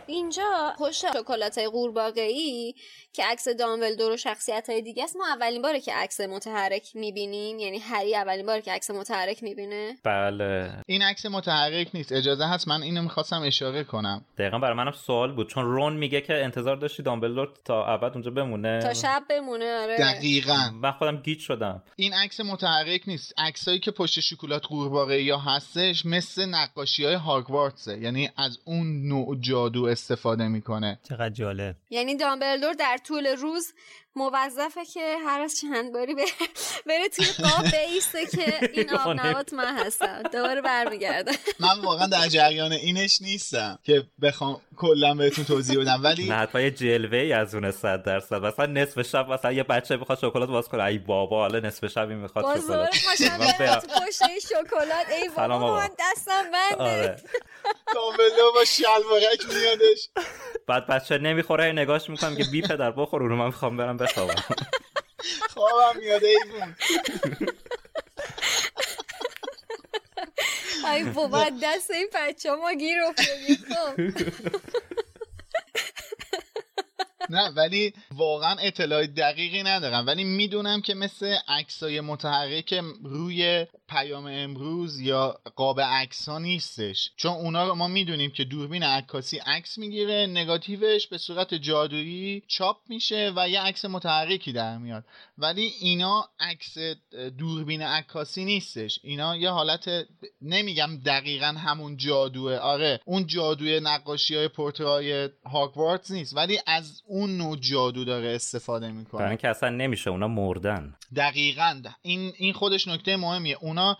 Speaker 3: اینجا پشت شکلات قورباغه ای که عکس دامبلدور و شخصیت های دیگه است ما اولین باره که عکس متحرک می‌بینیم. یعنی هری اولین باره که عکس متحرک می‌بینه.
Speaker 4: بله.
Speaker 5: این عکس متحرک نیست. اجازه هست من اینو می‌خواستم اشاره کنم.
Speaker 4: دقیقا برای منم سوال بود چون رون میگه که انتظار داشتی دامبلدور تا ابد اونجا بمونه؟
Speaker 3: تا شب بمونه آره.
Speaker 5: دقیقا.
Speaker 4: من خودم گیج شدم.
Speaker 5: این عکس متحرک نیست. عکسایی که پشت شکلات قورباغه یا هستش مثل نقاشی های هاگوارتسه یعنی از اون نوع جادو استفاده می‌کنه.
Speaker 2: چقدر جالب.
Speaker 3: یعنی دامبلدور در طول روز موظفه که هر از چند باری بره, بره توی قاب بیسته که این آب نبات من هستم. دوباره برمیگرده
Speaker 5: من واقعا در جریان اینش نیستم که بخوام کلا بهتون توضیح بدم. ولی
Speaker 4: نه حتی یه جلوه از اون 100 درصد. مثلا نصف شب مثلا یه بچه می‌خواد شکلات باز کنه. ای بابا حالا نصف شب می‌خواد شکلات
Speaker 3: پشت شکلات. ای بابا من دستم بنده. آره.
Speaker 5: کاملا با شلوارک میادش.
Speaker 4: بعد بچه نمی‌خوره نگاش می‌کنم که بی پدر بخور اونو من می‌خوام برم بخوابم. [LAUGHS]
Speaker 5: خوابم میاد ایوون
Speaker 3: ای بابا دست این بچه ما گیر افتادی [LAUGHS]
Speaker 5: نه ولی واقعا اطلاع دقیقی ندارم. ولی می‌دونم که مثل عکسای متحرک روی پیام امروز یا قاب عکس ها نیستش. چون اونا رو ما می‌دونیم که دوربین عکاسی عکس می‌گیره نگاتیوش به صورت جادویی چاپ میشه و یه عکس متحرکی در میاد. ولی اینا عکس دوربین عکاسی نیستش. اینا یه حالت نمیگم دقیقا همون جادوه. آره اون جادوی نقاشی های پورترای نیست. ولی از نوع جادو داره استفاده می‌کنه.
Speaker 4: برای اینکه اصلا نمیشه اونا مردن.
Speaker 5: دقیقا. این این خودش نکته مهمیه. اونا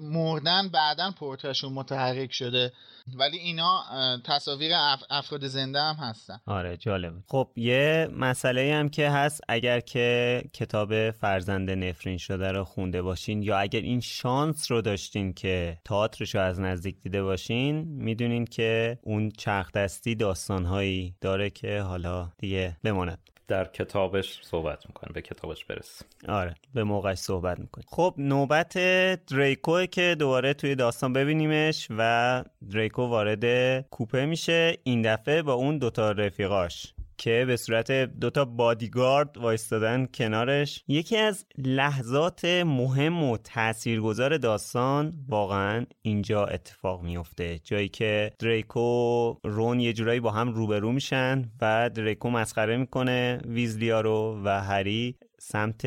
Speaker 5: مردن بعدا پورترشون متحرک شده. ولی اینا تصاویر افراد زنده هم هستن.
Speaker 2: آره جالب. خب یه مسئله هم که هست اگر که کتاب فرزند نفرین شده رو خونده باشین یا اگر این شانس رو داشتین که تئاترش رو از نزدیک دیده باشین می‌دونین که اون چرخ دستی داستانهایی داره که حالا دیگه بماند.
Speaker 4: در کتابش صحبت می‌کنه به کتابش برس
Speaker 2: آره به موقعش صحبت می‌کنه خب نوبت دریکو که دوباره توی داستان ببینیمش و دریکو وارد کوپه میشه. این دفعه با اون دوتا رفیقاش. که به صورت دوتا بادیگارد وایستادن کنارش. یکی از لحظات مهم و تاثیرگذار داستان واقعا اینجا اتفاق میفته جایی که دریکو رون یه جورایی با هم روبرو میشن و دریکو مسخره می‌کنه ویزلیا رو و هری سمت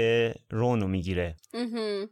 Speaker 2: رونو می‌گیره.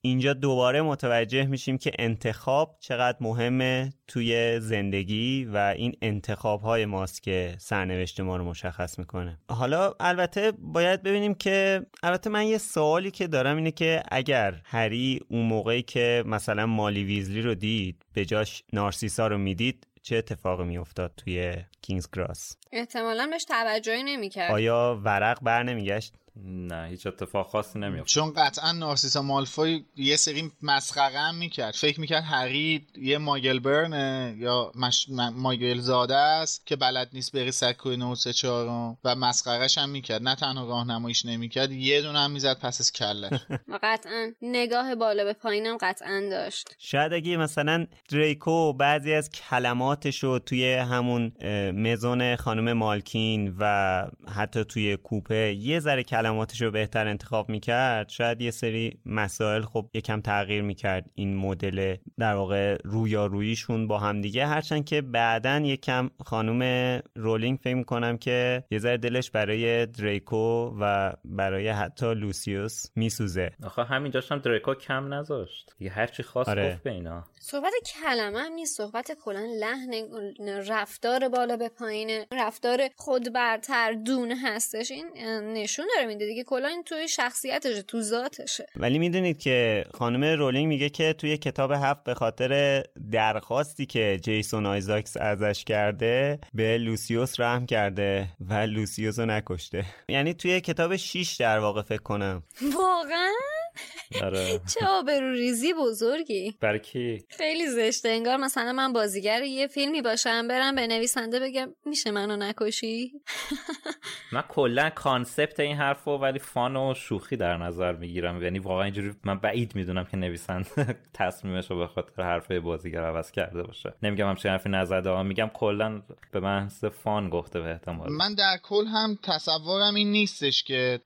Speaker 2: اینجا دوباره متوجه میشیم که انتخاب چقدر مهمه توی زندگی و این انتخاب های ماست که سرنوشت ما رو مشخص می‌کنه. حالا البته باید ببینیم که البته من یه سوالی که دارم اینه که اگر هری اون موقعی که مثلا مالی ویزلی رو دید به جاش نارسیسا رو می‌دید چه اتفاقی میافتاد توی کینگز گراس
Speaker 3: احتمالا بهش توجهی نمی‌کرد.
Speaker 2: آیا ورق بر نمیگشت؟
Speaker 4: نه هیچ اتفاق خاصی نمیفته
Speaker 5: چون قطعا نارسیسا مالفوی یه سری مسخره هم می‌کرد. فکر می‌کرد هری یه ماگل برنه یا مش... ماگل زاده است که بلد نیست بری سکوی 934 و مسخرهش هم می‌کرد. نه تنها راهنماییش نمی‌کرد یه دونه هم می‌زد پس از کله [LAUGHS]
Speaker 3: قطعا نگاه بالا به پایینم قطعا داشت.
Speaker 2: شاید اگه مثلا دریکو بعضی از کلماتش رو توی همون مزون خانم مالکین و حتی توی کوپه یه ذره کلماتش رو بهتر انتخاب می‌کرد شاید یه سری مسائل خب یکم تغییر می‌کرد. این مدل در واقع رویاروییشون با هم دیگه. هرچند که بعدا یکم خانم رولینگ فکر می‌کنم که یه ذره دلش برای دریکو و برای حتی لوسیوس میسوزه.
Speaker 4: آخه همینجاش هم دریکو کم نذاشت. دیگه هرچی خواست آره. گفت به اینا.
Speaker 3: صحبت کلمه هم نیست. صحبت کلا لحن رفتار بالا به پایین رفتار خود برتر دون هستش. این نشون داره میده دیگه. کلا این توی شخصیتشه تو ذاتشه.
Speaker 2: ولی می‌دونید که خانم رولینگ میگه که توی کتاب هفت به خاطر درخواستی که جیسون آیزاکس ازش کرده به لوسیوس رحم کرده و لوسیوس رو نکشته. یعنی توی کتاب 6 در واقع فکر کنم.
Speaker 3: واقعا؟
Speaker 4: آره. [LAUGHS]
Speaker 3: چه آبرو ریزی بزرگی.
Speaker 4: برای کی؟
Speaker 3: خیلی زشته. انگار مثلا من بازیگر یه فیلمی باشم برم به نویسنده بگم میشه منو نکشی؟ [LAUGHS]
Speaker 4: من کلا concept این حرفو ولی fun و شوخی در نظر می‌گیرم. یعنی واقعا اینجوری من بعید می‌دونم که نویسنده [LAUGHS] تصمیمش رو به خاطر حرفای بازیگر عوض کرده باشه. نمیگم همچین حرفی نزده میگم کلا به محض fun گفته به احتمال.
Speaker 5: من در کل هم تصورم این نیستش که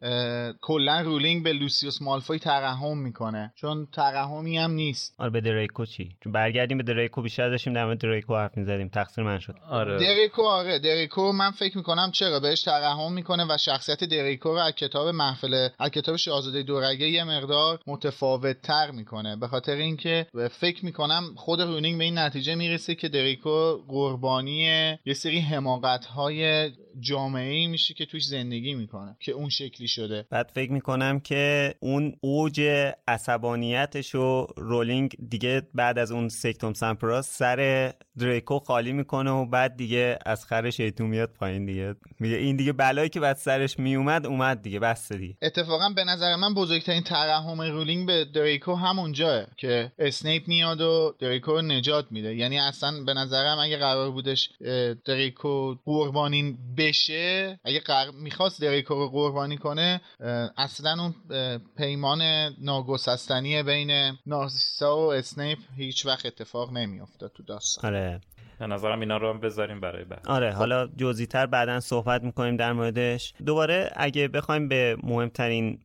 Speaker 5: کلا رولینگ به لوسیوس مالفوی ترحم می‌کنه. چون ترحمی هم نیست.
Speaker 2: آره به دریکو چی؟ چون برگردیم به دریکو بیشتر داشتیم در مورد دریکو حرف می‌زدیم. تقصیر من شد.
Speaker 4: آره.
Speaker 5: دریکو آره. دریکو من فکر می‌کنم چرا؟ بهش ترحم می‌کنه و شخصیت دریکو رو از کتاب محفل از کتاب شاهزاده دورگه یه مقدار متفاوت تر می‌کنه. به خاطر اینکه فکر می‌کنم خود رونینگ به این نتیجه می‌رسه که دریکو قربانی یه سری حماقت های جامعه ای میشه که توش زندگی می‌کنه که اون شکلی شده.
Speaker 2: بعد فکر می‌کنم که اون اوج عصبانیتش رو رولینگ دیگه بعد از اون سکتوم سمپرا سر دریکو خالی می‌کنه و بعد دیگه از خر شیطون میاد پایین دیگه. میگه این دیگه بلایی که بعد سرش میومد اومد دیگه بس دیگه.
Speaker 5: اتفاقا به نظر من بزرگترین ترحم رولینگ به دریکو همونجاس که اسنیپ میاد و دریکو رو نجات میده. یعنی اصلا به نظرم اگه قرار بودش دریکو قربانی بشه اگه قرار می‌خواست دریکو رو قربانی کنه اصلا اون پیمان ناگسستنی بین نارسیسا و اسنیپ هیچ وقت اتفاق نمیافتاد تو داستان.
Speaker 2: آره.
Speaker 4: به نظرم اینا رو هم بذاریم برای بعد.
Speaker 2: آره خب. حالا جزئی تر بعدا صحبت می‌کنیم در موردش. دوباره اگه بخوایم به مهمترین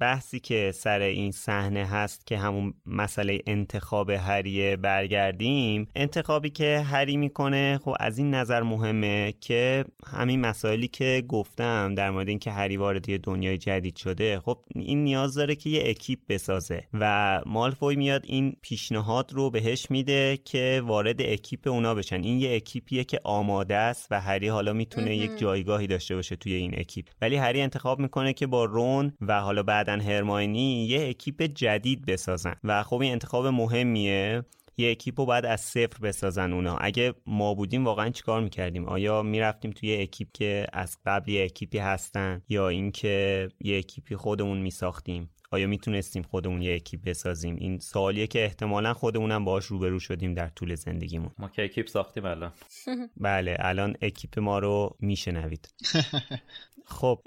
Speaker 2: بحثی که سر این صحنه هست که همون مسئله انتخاب هریه برگردیم انتخابی که هری می‌کنه خب از این نظر مهمه که همین مسائلی که گفتم در مورد اینکه هری وارد یه دنیای جدید شده خب این نیاز داره که یه اکیپ بسازه و مالفوی میاد این پیشنهاد رو بهش میده که وارد اکیپ اونا بشن. این یه اکیپیه که آماده است و هری حالا می‌تونه یک جایگاهی داشته باشه توی این اکیپ. ولی هری انتخاب می‌کنه که با رون و حالا بعدا هرماینی یه اکیپ جدید بسازن. و خب این انتخاب مهمیه. یه اکیپ رو باید از صفر بسازن اونا. اگه ما بودیم واقعا چیکار می‌کردیم؟ آیا می‌رفتیم توی اکیپ که از قبل یه اکیپی هستن یا اینکه یه اکیپی خودمون میساختیم؟ آیا می‌تونستیم خودمون یه اکیپ بسازیم؟ این سوالیه که احتمالا خودمونم باهاش روبرو شدیم در طول زندگیمون.
Speaker 4: ما که اکیپ ساختیم الان.
Speaker 2: بله الان اکیپ ما رو میشنوید. [LAUGHS] خب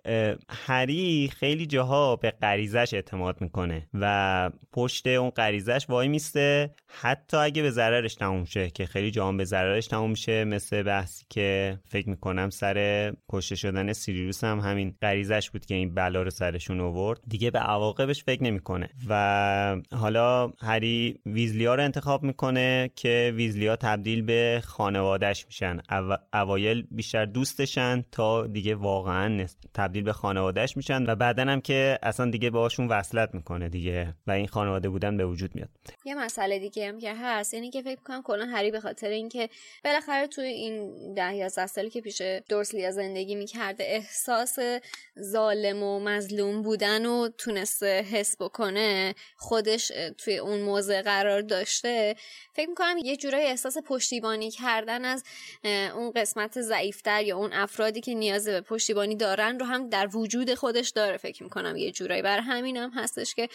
Speaker 2: هری خیلی جاها به غریزش اعتماد می‌کنه و پشت اون غریزش وای میسته. حتی اگه به ضررش تموم شه که خیلی جاها به ضررش تموم میشه مثل بحثی که فکر می‌کنم سر کشته شدن سیریوس هم همین غریزش بود که این بلا رو سرشون آورد. دیگه به عواقبش فکر نمی‌کنه. و حالا هری ویزلیا رو انتخاب می‌کنه که ویزلیا تبدیل به خانوادهش میشن. اوایل بیشتر دوستشن تا دیگه واقعا تبدیل به خانوادهش میشن و بعدا هم که اصلا دیگه باهاشون وصلت می‌کنه دیگه و این خانواده بودن به وجود میاد.
Speaker 3: یه مسئله دیگه هم که هست یعنی که فکر کنم کلا هری به خاطر اینکه بالاخره توی این ده یا سالی که پیش دورسلیا زندگی می‌کرده احساس ظالم و مظلوم بودن و تونسته حس بکنه خودش توی اون موضع قرار داشته فکر می‌کنم یه جورای احساس پشتیبانی کردن از اون قسمت ضعیفتر یا اون افرادی که نیاز به پشتیبانی دارن رو هم در وجود خودش داره فکر می‌کنم یه جورایی. بر همین هم هستش که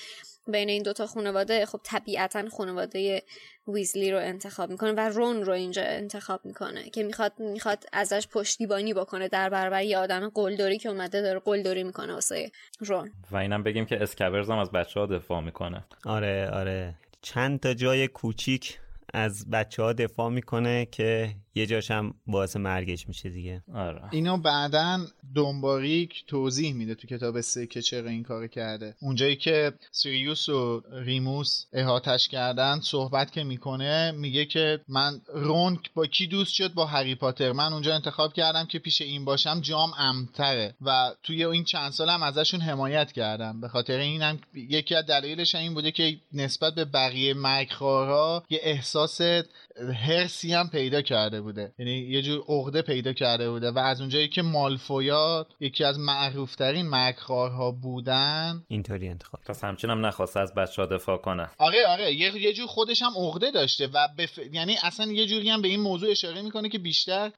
Speaker 3: بین این دوتا خانواده خب طبیعتا خانواده ویزلی رو انتخاب می‌کنه و رون رو اینجا انتخاب می‌کنه که می‌خواد می‌خواد ازش پشتیبانی بکنه در برابر یه آدم قلدری که اومده داره قلدری می‌کنه واسه رون.
Speaker 4: و اینم بگیم که اسکبرز هم از بچه ها دفاع می‌کنه.
Speaker 2: آره آره. چند تا جای کوچیک از بچه ها دفاع می‌کنه که یه جاش هم باعث مرگش میشه دیگه.
Speaker 4: آره.
Speaker 5: اینو بعدا دنباریک توضیح میده تو کتاب سه که چرا این کار کرده. اونجایی که سیریوس و ریموس احاتش کردن صحبت که می‌کنه میگه که من رون با کی دوست شد؟ با هری پاتر. من اونجا انتخاب کردم که پیش این باشم جام امتره. و توی این چند سالم ازشون حمایت کردم. به خاطر اینم یکی از دلایلش این بوده که نسبت به بقیه مرگخوارها یه احساس هرسی هم پیدا کرده بوده. یعنی یه جور عقده پیدا کرده بوده و از اونجایی که مالفویا یکی از معروفترین مکرارها بودن
Speaker 2: اینطوری انتخاب
Speaker 4: پس همچنین هم نخواسته از بچه ها دفاع کنه.
Speaker 5: آره آره یه, یه جور خودش هم عقده داشته و بف... یعنی اصلا یه جوری هم به این موضوع اشاره می‌کنه که بیشتر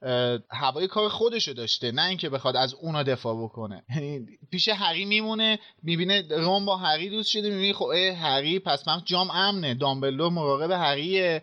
Speaker 5: هوای کار خودشو داشته نه اینکه بخواد از اونا دفاع بکنه. یعنی پیش هری میمونه می‌بینه روم با هری دوست شده می‌بینه خب هری پس من جام امنه دامبلدور مراقب هریه.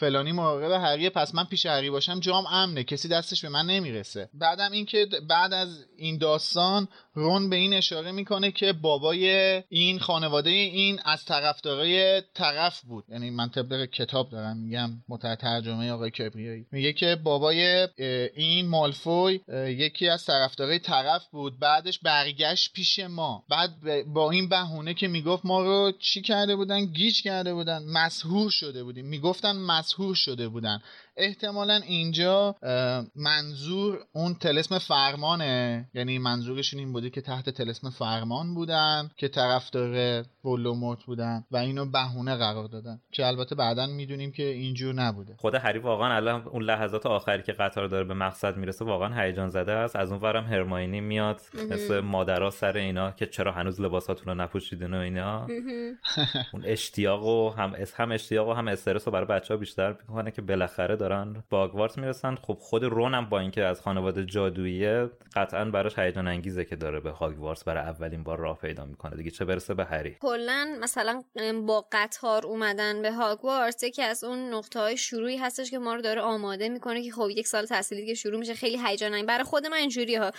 Speaker 5: فلانی مراقب هریه پس من پیش هری باشم جام امنه کسی دستش به من نمی‌رسه. بعدم اینکه بعد از این داستان رون به این اشاره می‌کنه که بابای این خانواده این از طرفدارای طرف بود. یعنی من طبق کتاب دارم میگم مترجمه ترجمه آقای کبریایی. میگه که بابای این مالفوی یکی از طرفدارای طرف بود. بعدش برگشت پیش ما. بعد با این بهونه که می‌گفت ما رو چی کرده بودن؟ گیج کرده بودن. مسحور شده بودیم. می‌گفتن مسهور شده بودن. احتمالا اینجا منظور اون تلسم فرمانه. یعنی منظورشون این بوده که تحت تلسم فرمان بودن که طرفدار ولوموت بودن و اینو بهونه قرار دادن. که البته بعدا می‌دونیم که اینجور نبوده.
Speaker 4: خود هری واقعا الان اون لحظات آخری که قطار داره به مقصد می‌رسه واقعا هیجان زده است. از اون ورم هرماینی میاد مثل مادرها سر اینا که چرا هنوز لباساتون رو نپوشیدین و اینا. [LAUGHS] اون اشتیاق و هم هم اشتیاق و هم استرس رو برای بچه ها بیشتر می‌کنه که بالاخره دارن. با آگوارت می‌رسن. خب خود رون هم با اینکه از خانواده جادوییه قطعا براش هیجان انگیزه که داره به هاگوارتس برای اولین بار راه پیدا می‌کنه. دیگه چه برسه به هری؟
Speaker 3: کلا مثلا با قطار اومدن به هاگوارتس یکی از اون نقطه های شروعی هستش که ما رو داره آماده می‌کنه که خب یک سال تحصیلی که شروع میشه. خیلی هیجان برای خود من اینجوری ها.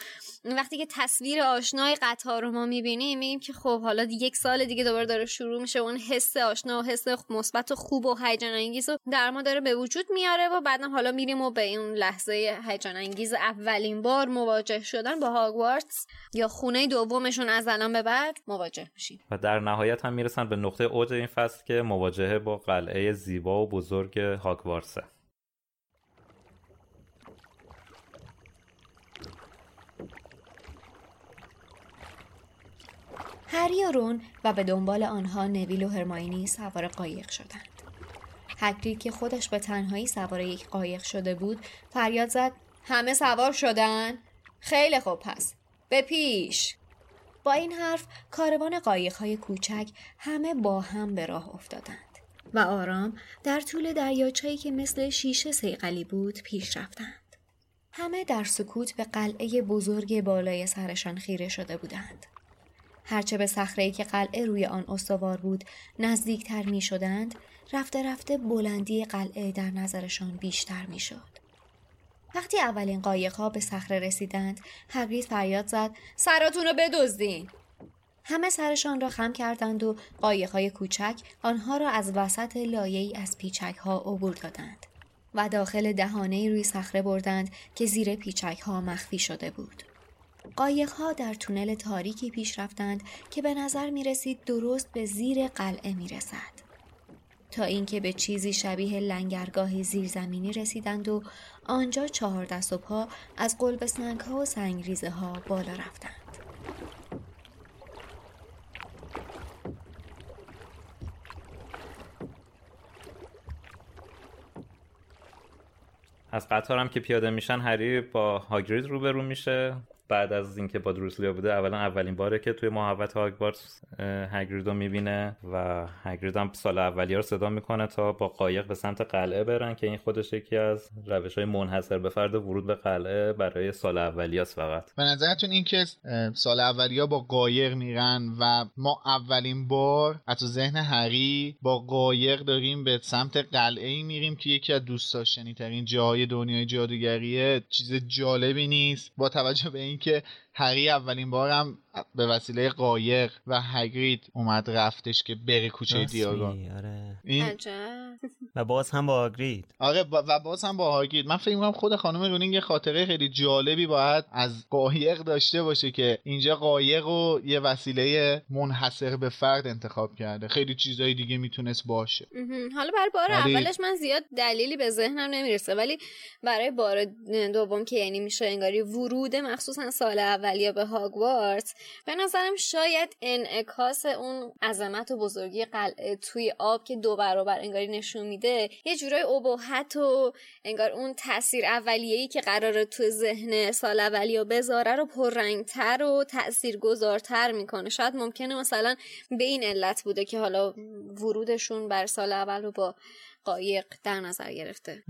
Speaker 3: وقتی که تصویر آشنای قطار رو ما می‌بینیم میگیم که خب حالا یک سال دیگه دوباره داره شروع میشه. اون حس آشنا و حس مثبت و خوب و هیجان انگیز و در ما داره به وجود میاره و بعدم حالا میریم و به اون لحظه هیجان انگیز اولین بار مواجه شدن با هاگوارتس یا خونه دومشون از الان به بعد مواجه میشیم
Speaker 4: و در نهایت هم می‌رسن به نقطه اوج این فصل که مواجهه با قلعه زیبا و بزرگ هاگوارتسه
Speaker 3: هری و رون و به دنبال آنها نویل و هرماینی سوار قایق شدند. هگرید که خودش به تنهایی سوار یک قایق شده بود فریاد زد همه سوار شدن؟ خیلی خوب پس به پیش با این حرف کاروان قایقهای کوچک همه با هم به راه افتادند و آرام در طول دریاچه‌ای که مثل شیشه سیقلی بود پیش رفتند. همه در سکوت به قلعه بزرگ بالای سرشان خیره شده بودند. هرچه به صخره که قلعه روی آن استوار بود نزدیکتر می شدند رفته رفته بلندی قلعه در نظرشان بیشتر می شد. وقتی اولین قایق ها به صخره رسیدند هگرید فریاد زد سراتون رو بدزدین همه سرشان را خم کردند و های کوچک آنها را از وسط لایه‌ای از پیچک ها عبور دادند و داخل دهانه روی صخره بردند که زیر پیچک ها مخفی شده بود. ها در تونل تاریکی پیش رفتند که به نظر می رسید درست به زیر قلعه می رسد. تا اینکه به چیزی شبیه لنگرگاهی زیرزمینی رسیدند و آنجا چهار دست و پا از قلب سنگ ها و سنگریزه ها بالا رفتند.
Speaker 4: از قطار هم که پیاده میشن هری با هاگرید روبرو میشه بعد از اینکه با دروسلیا بوده اولا اولین باره که توی محوت هاگوارتس هگرید رو می‌بینه و هگرید هم سال اولیه رو صدا می‌کنه تا با قایق به سمت قلعه برن که این خودش یکی از روش های منحصر به فرد ورود به قلعه برای سال اولیاست فقط.
Speaker 5: به نظرتون این که سال اولیا با قایق میرن و ما اولین بار از ذهن هری با قایق داریم به سمت قلعه ای میریم که یکی از دوست داشتنی ترین جاهای دنیای جادوگریه چیز جالبی نیست. با توجه به این که هری اولین بارم به وسیله قایق و هگرید اومد رفتش که بره کوچه دیاگون
Speaker 2: آره.
Speaker 3: این...
Speaker 2: و باز هم با هاگرید.
Speaker 5: آره و باز هم با هاگرید. من فکر می‌کنم خود خانم رونینگ یه خاطره خیلی جالبی باید از قایق داشته باشه که اینجا قایق و یه وسیله منحصر به فرد انتخاب کرده. خیلی چیزای دیگه می‌تونست باشه.
Speaker 3: حالا برای بار اولش من زیاد دلیلی به ذهنم نمی‌رسه ولی برای بار دوم که یعنی میشه انگاری ورود مخصوصا سال اولیا به هاگوارتس. به نظرم شاید انعکاس اون عظمت و بزرگی قلعه توی آب که دو برابر انگاری نشون میده یه جورای ابهت و انگار اون تاثیر اولیه‌ای که قراره تو ذهن سال اولیا بذاره رو پررنگتر و تاثیرگذارتر می‌کنه. شاید ممکنه مثلا به این علت بوده که حالا ورودشون بر سال اول رو با قایق در نظر گرفته.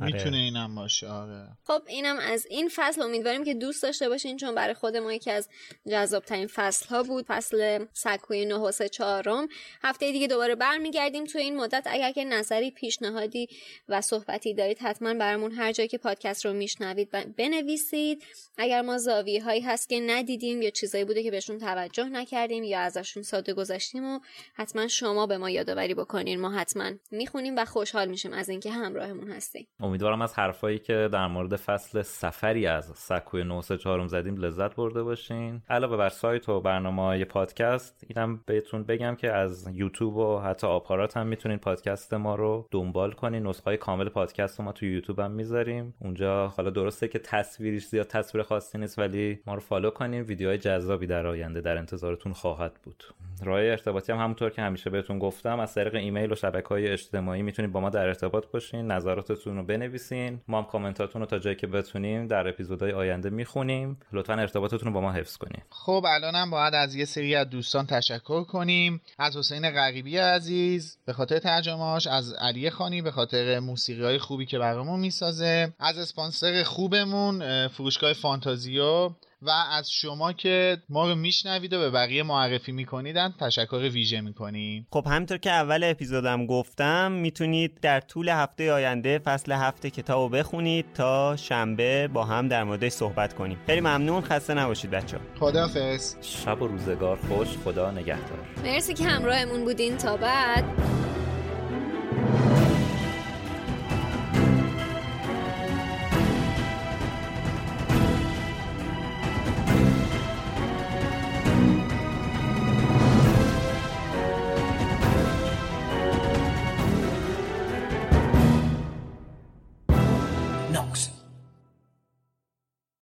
Speaker 5: آره. می‌تونه اینم باشه آره.
Speaker 3: خب اینم از این فصل. امیدواریم که دوست داشته باشین چون برای خود ما یکی از جذاب ترین فصل ها بود فصل سکوی نه و چهارم. هفته دیگه دوباره برمیگردیم تو این مدت. اگر که نظری پیشنهادی و صحبتی دارید حتما برامون هر جایی که پادکست رو میشنوید بنویسید. اگر ما زاویه هایی هست که ندیدیم یا چیزایی بوده که بهشون توجه نکردیم یا ازشون ساده گذشتیم و حتما شما به ما یادآوری بکنین. ما حتما می‌خونیم و خوشحال میشیم از اینکه همراهمون هستیم.
Speaker 4: امیدوارم از حرفایی که در مورد فصل سفری از سکوی 934 زدیم لذت برده باشین. علاوه بر سایت و برنامه های پادکست اینم بهتون بگم که از یوتیوب و حتی آپارات هم می‌تونین پادکست ما رو دنبال کنین. نسخه کامل پادکست رو ما تو یوتیوب هم می‌ذاریم. اونجا حالا درسته که تصویریش زیاد تصویر خاصی نیست ولی ما رو فالو کنین. ویدیوهای جذابی در آینده در انتظارتون خواهد بود. راه ارتباطی هم همونطور که همیشه بهتون گفتم از طریق ایمیل و شبکه های اجتماعی می‌تونید با ما در ارتباط باشین نظراتتون رو بنویسین. ما هم کامنتاتون رو تا جایی که بتونیم در اپیزودهای آینده می‌خونیم. لطفا ارتباطتون رو با ما حفظ کنیم
Speaker 5: خب الانم باید از یه سری از دوستان تشکر کنیم. از حسین غریبی عزیز به خاطر ترجمهاش از علی خانی به خاطر موسیقی های خوبی که برامون می‌سازه. از اسپانسر خوبمون فروشگاه فانتازیو. و از شما که ما رو میشنوید و به بقیه معرفی میکنیدن تشکر ویژه می‌کنیم.
Speaker 2: خب همینطور که اول اپیزودم گفتم می‌تونید در طول هفته آینده فصل هفته کتاب رو بخونید تا شنبه با هم در موردش صحبت کنیم. خیلی ممنون خسته نباشید بچه
Speaker 5: خدافز
Speaker 4: شب و روزگار خوش خدا نگهدار.
Speaker 3: مرسی که همراهمون بودین. تا بعد.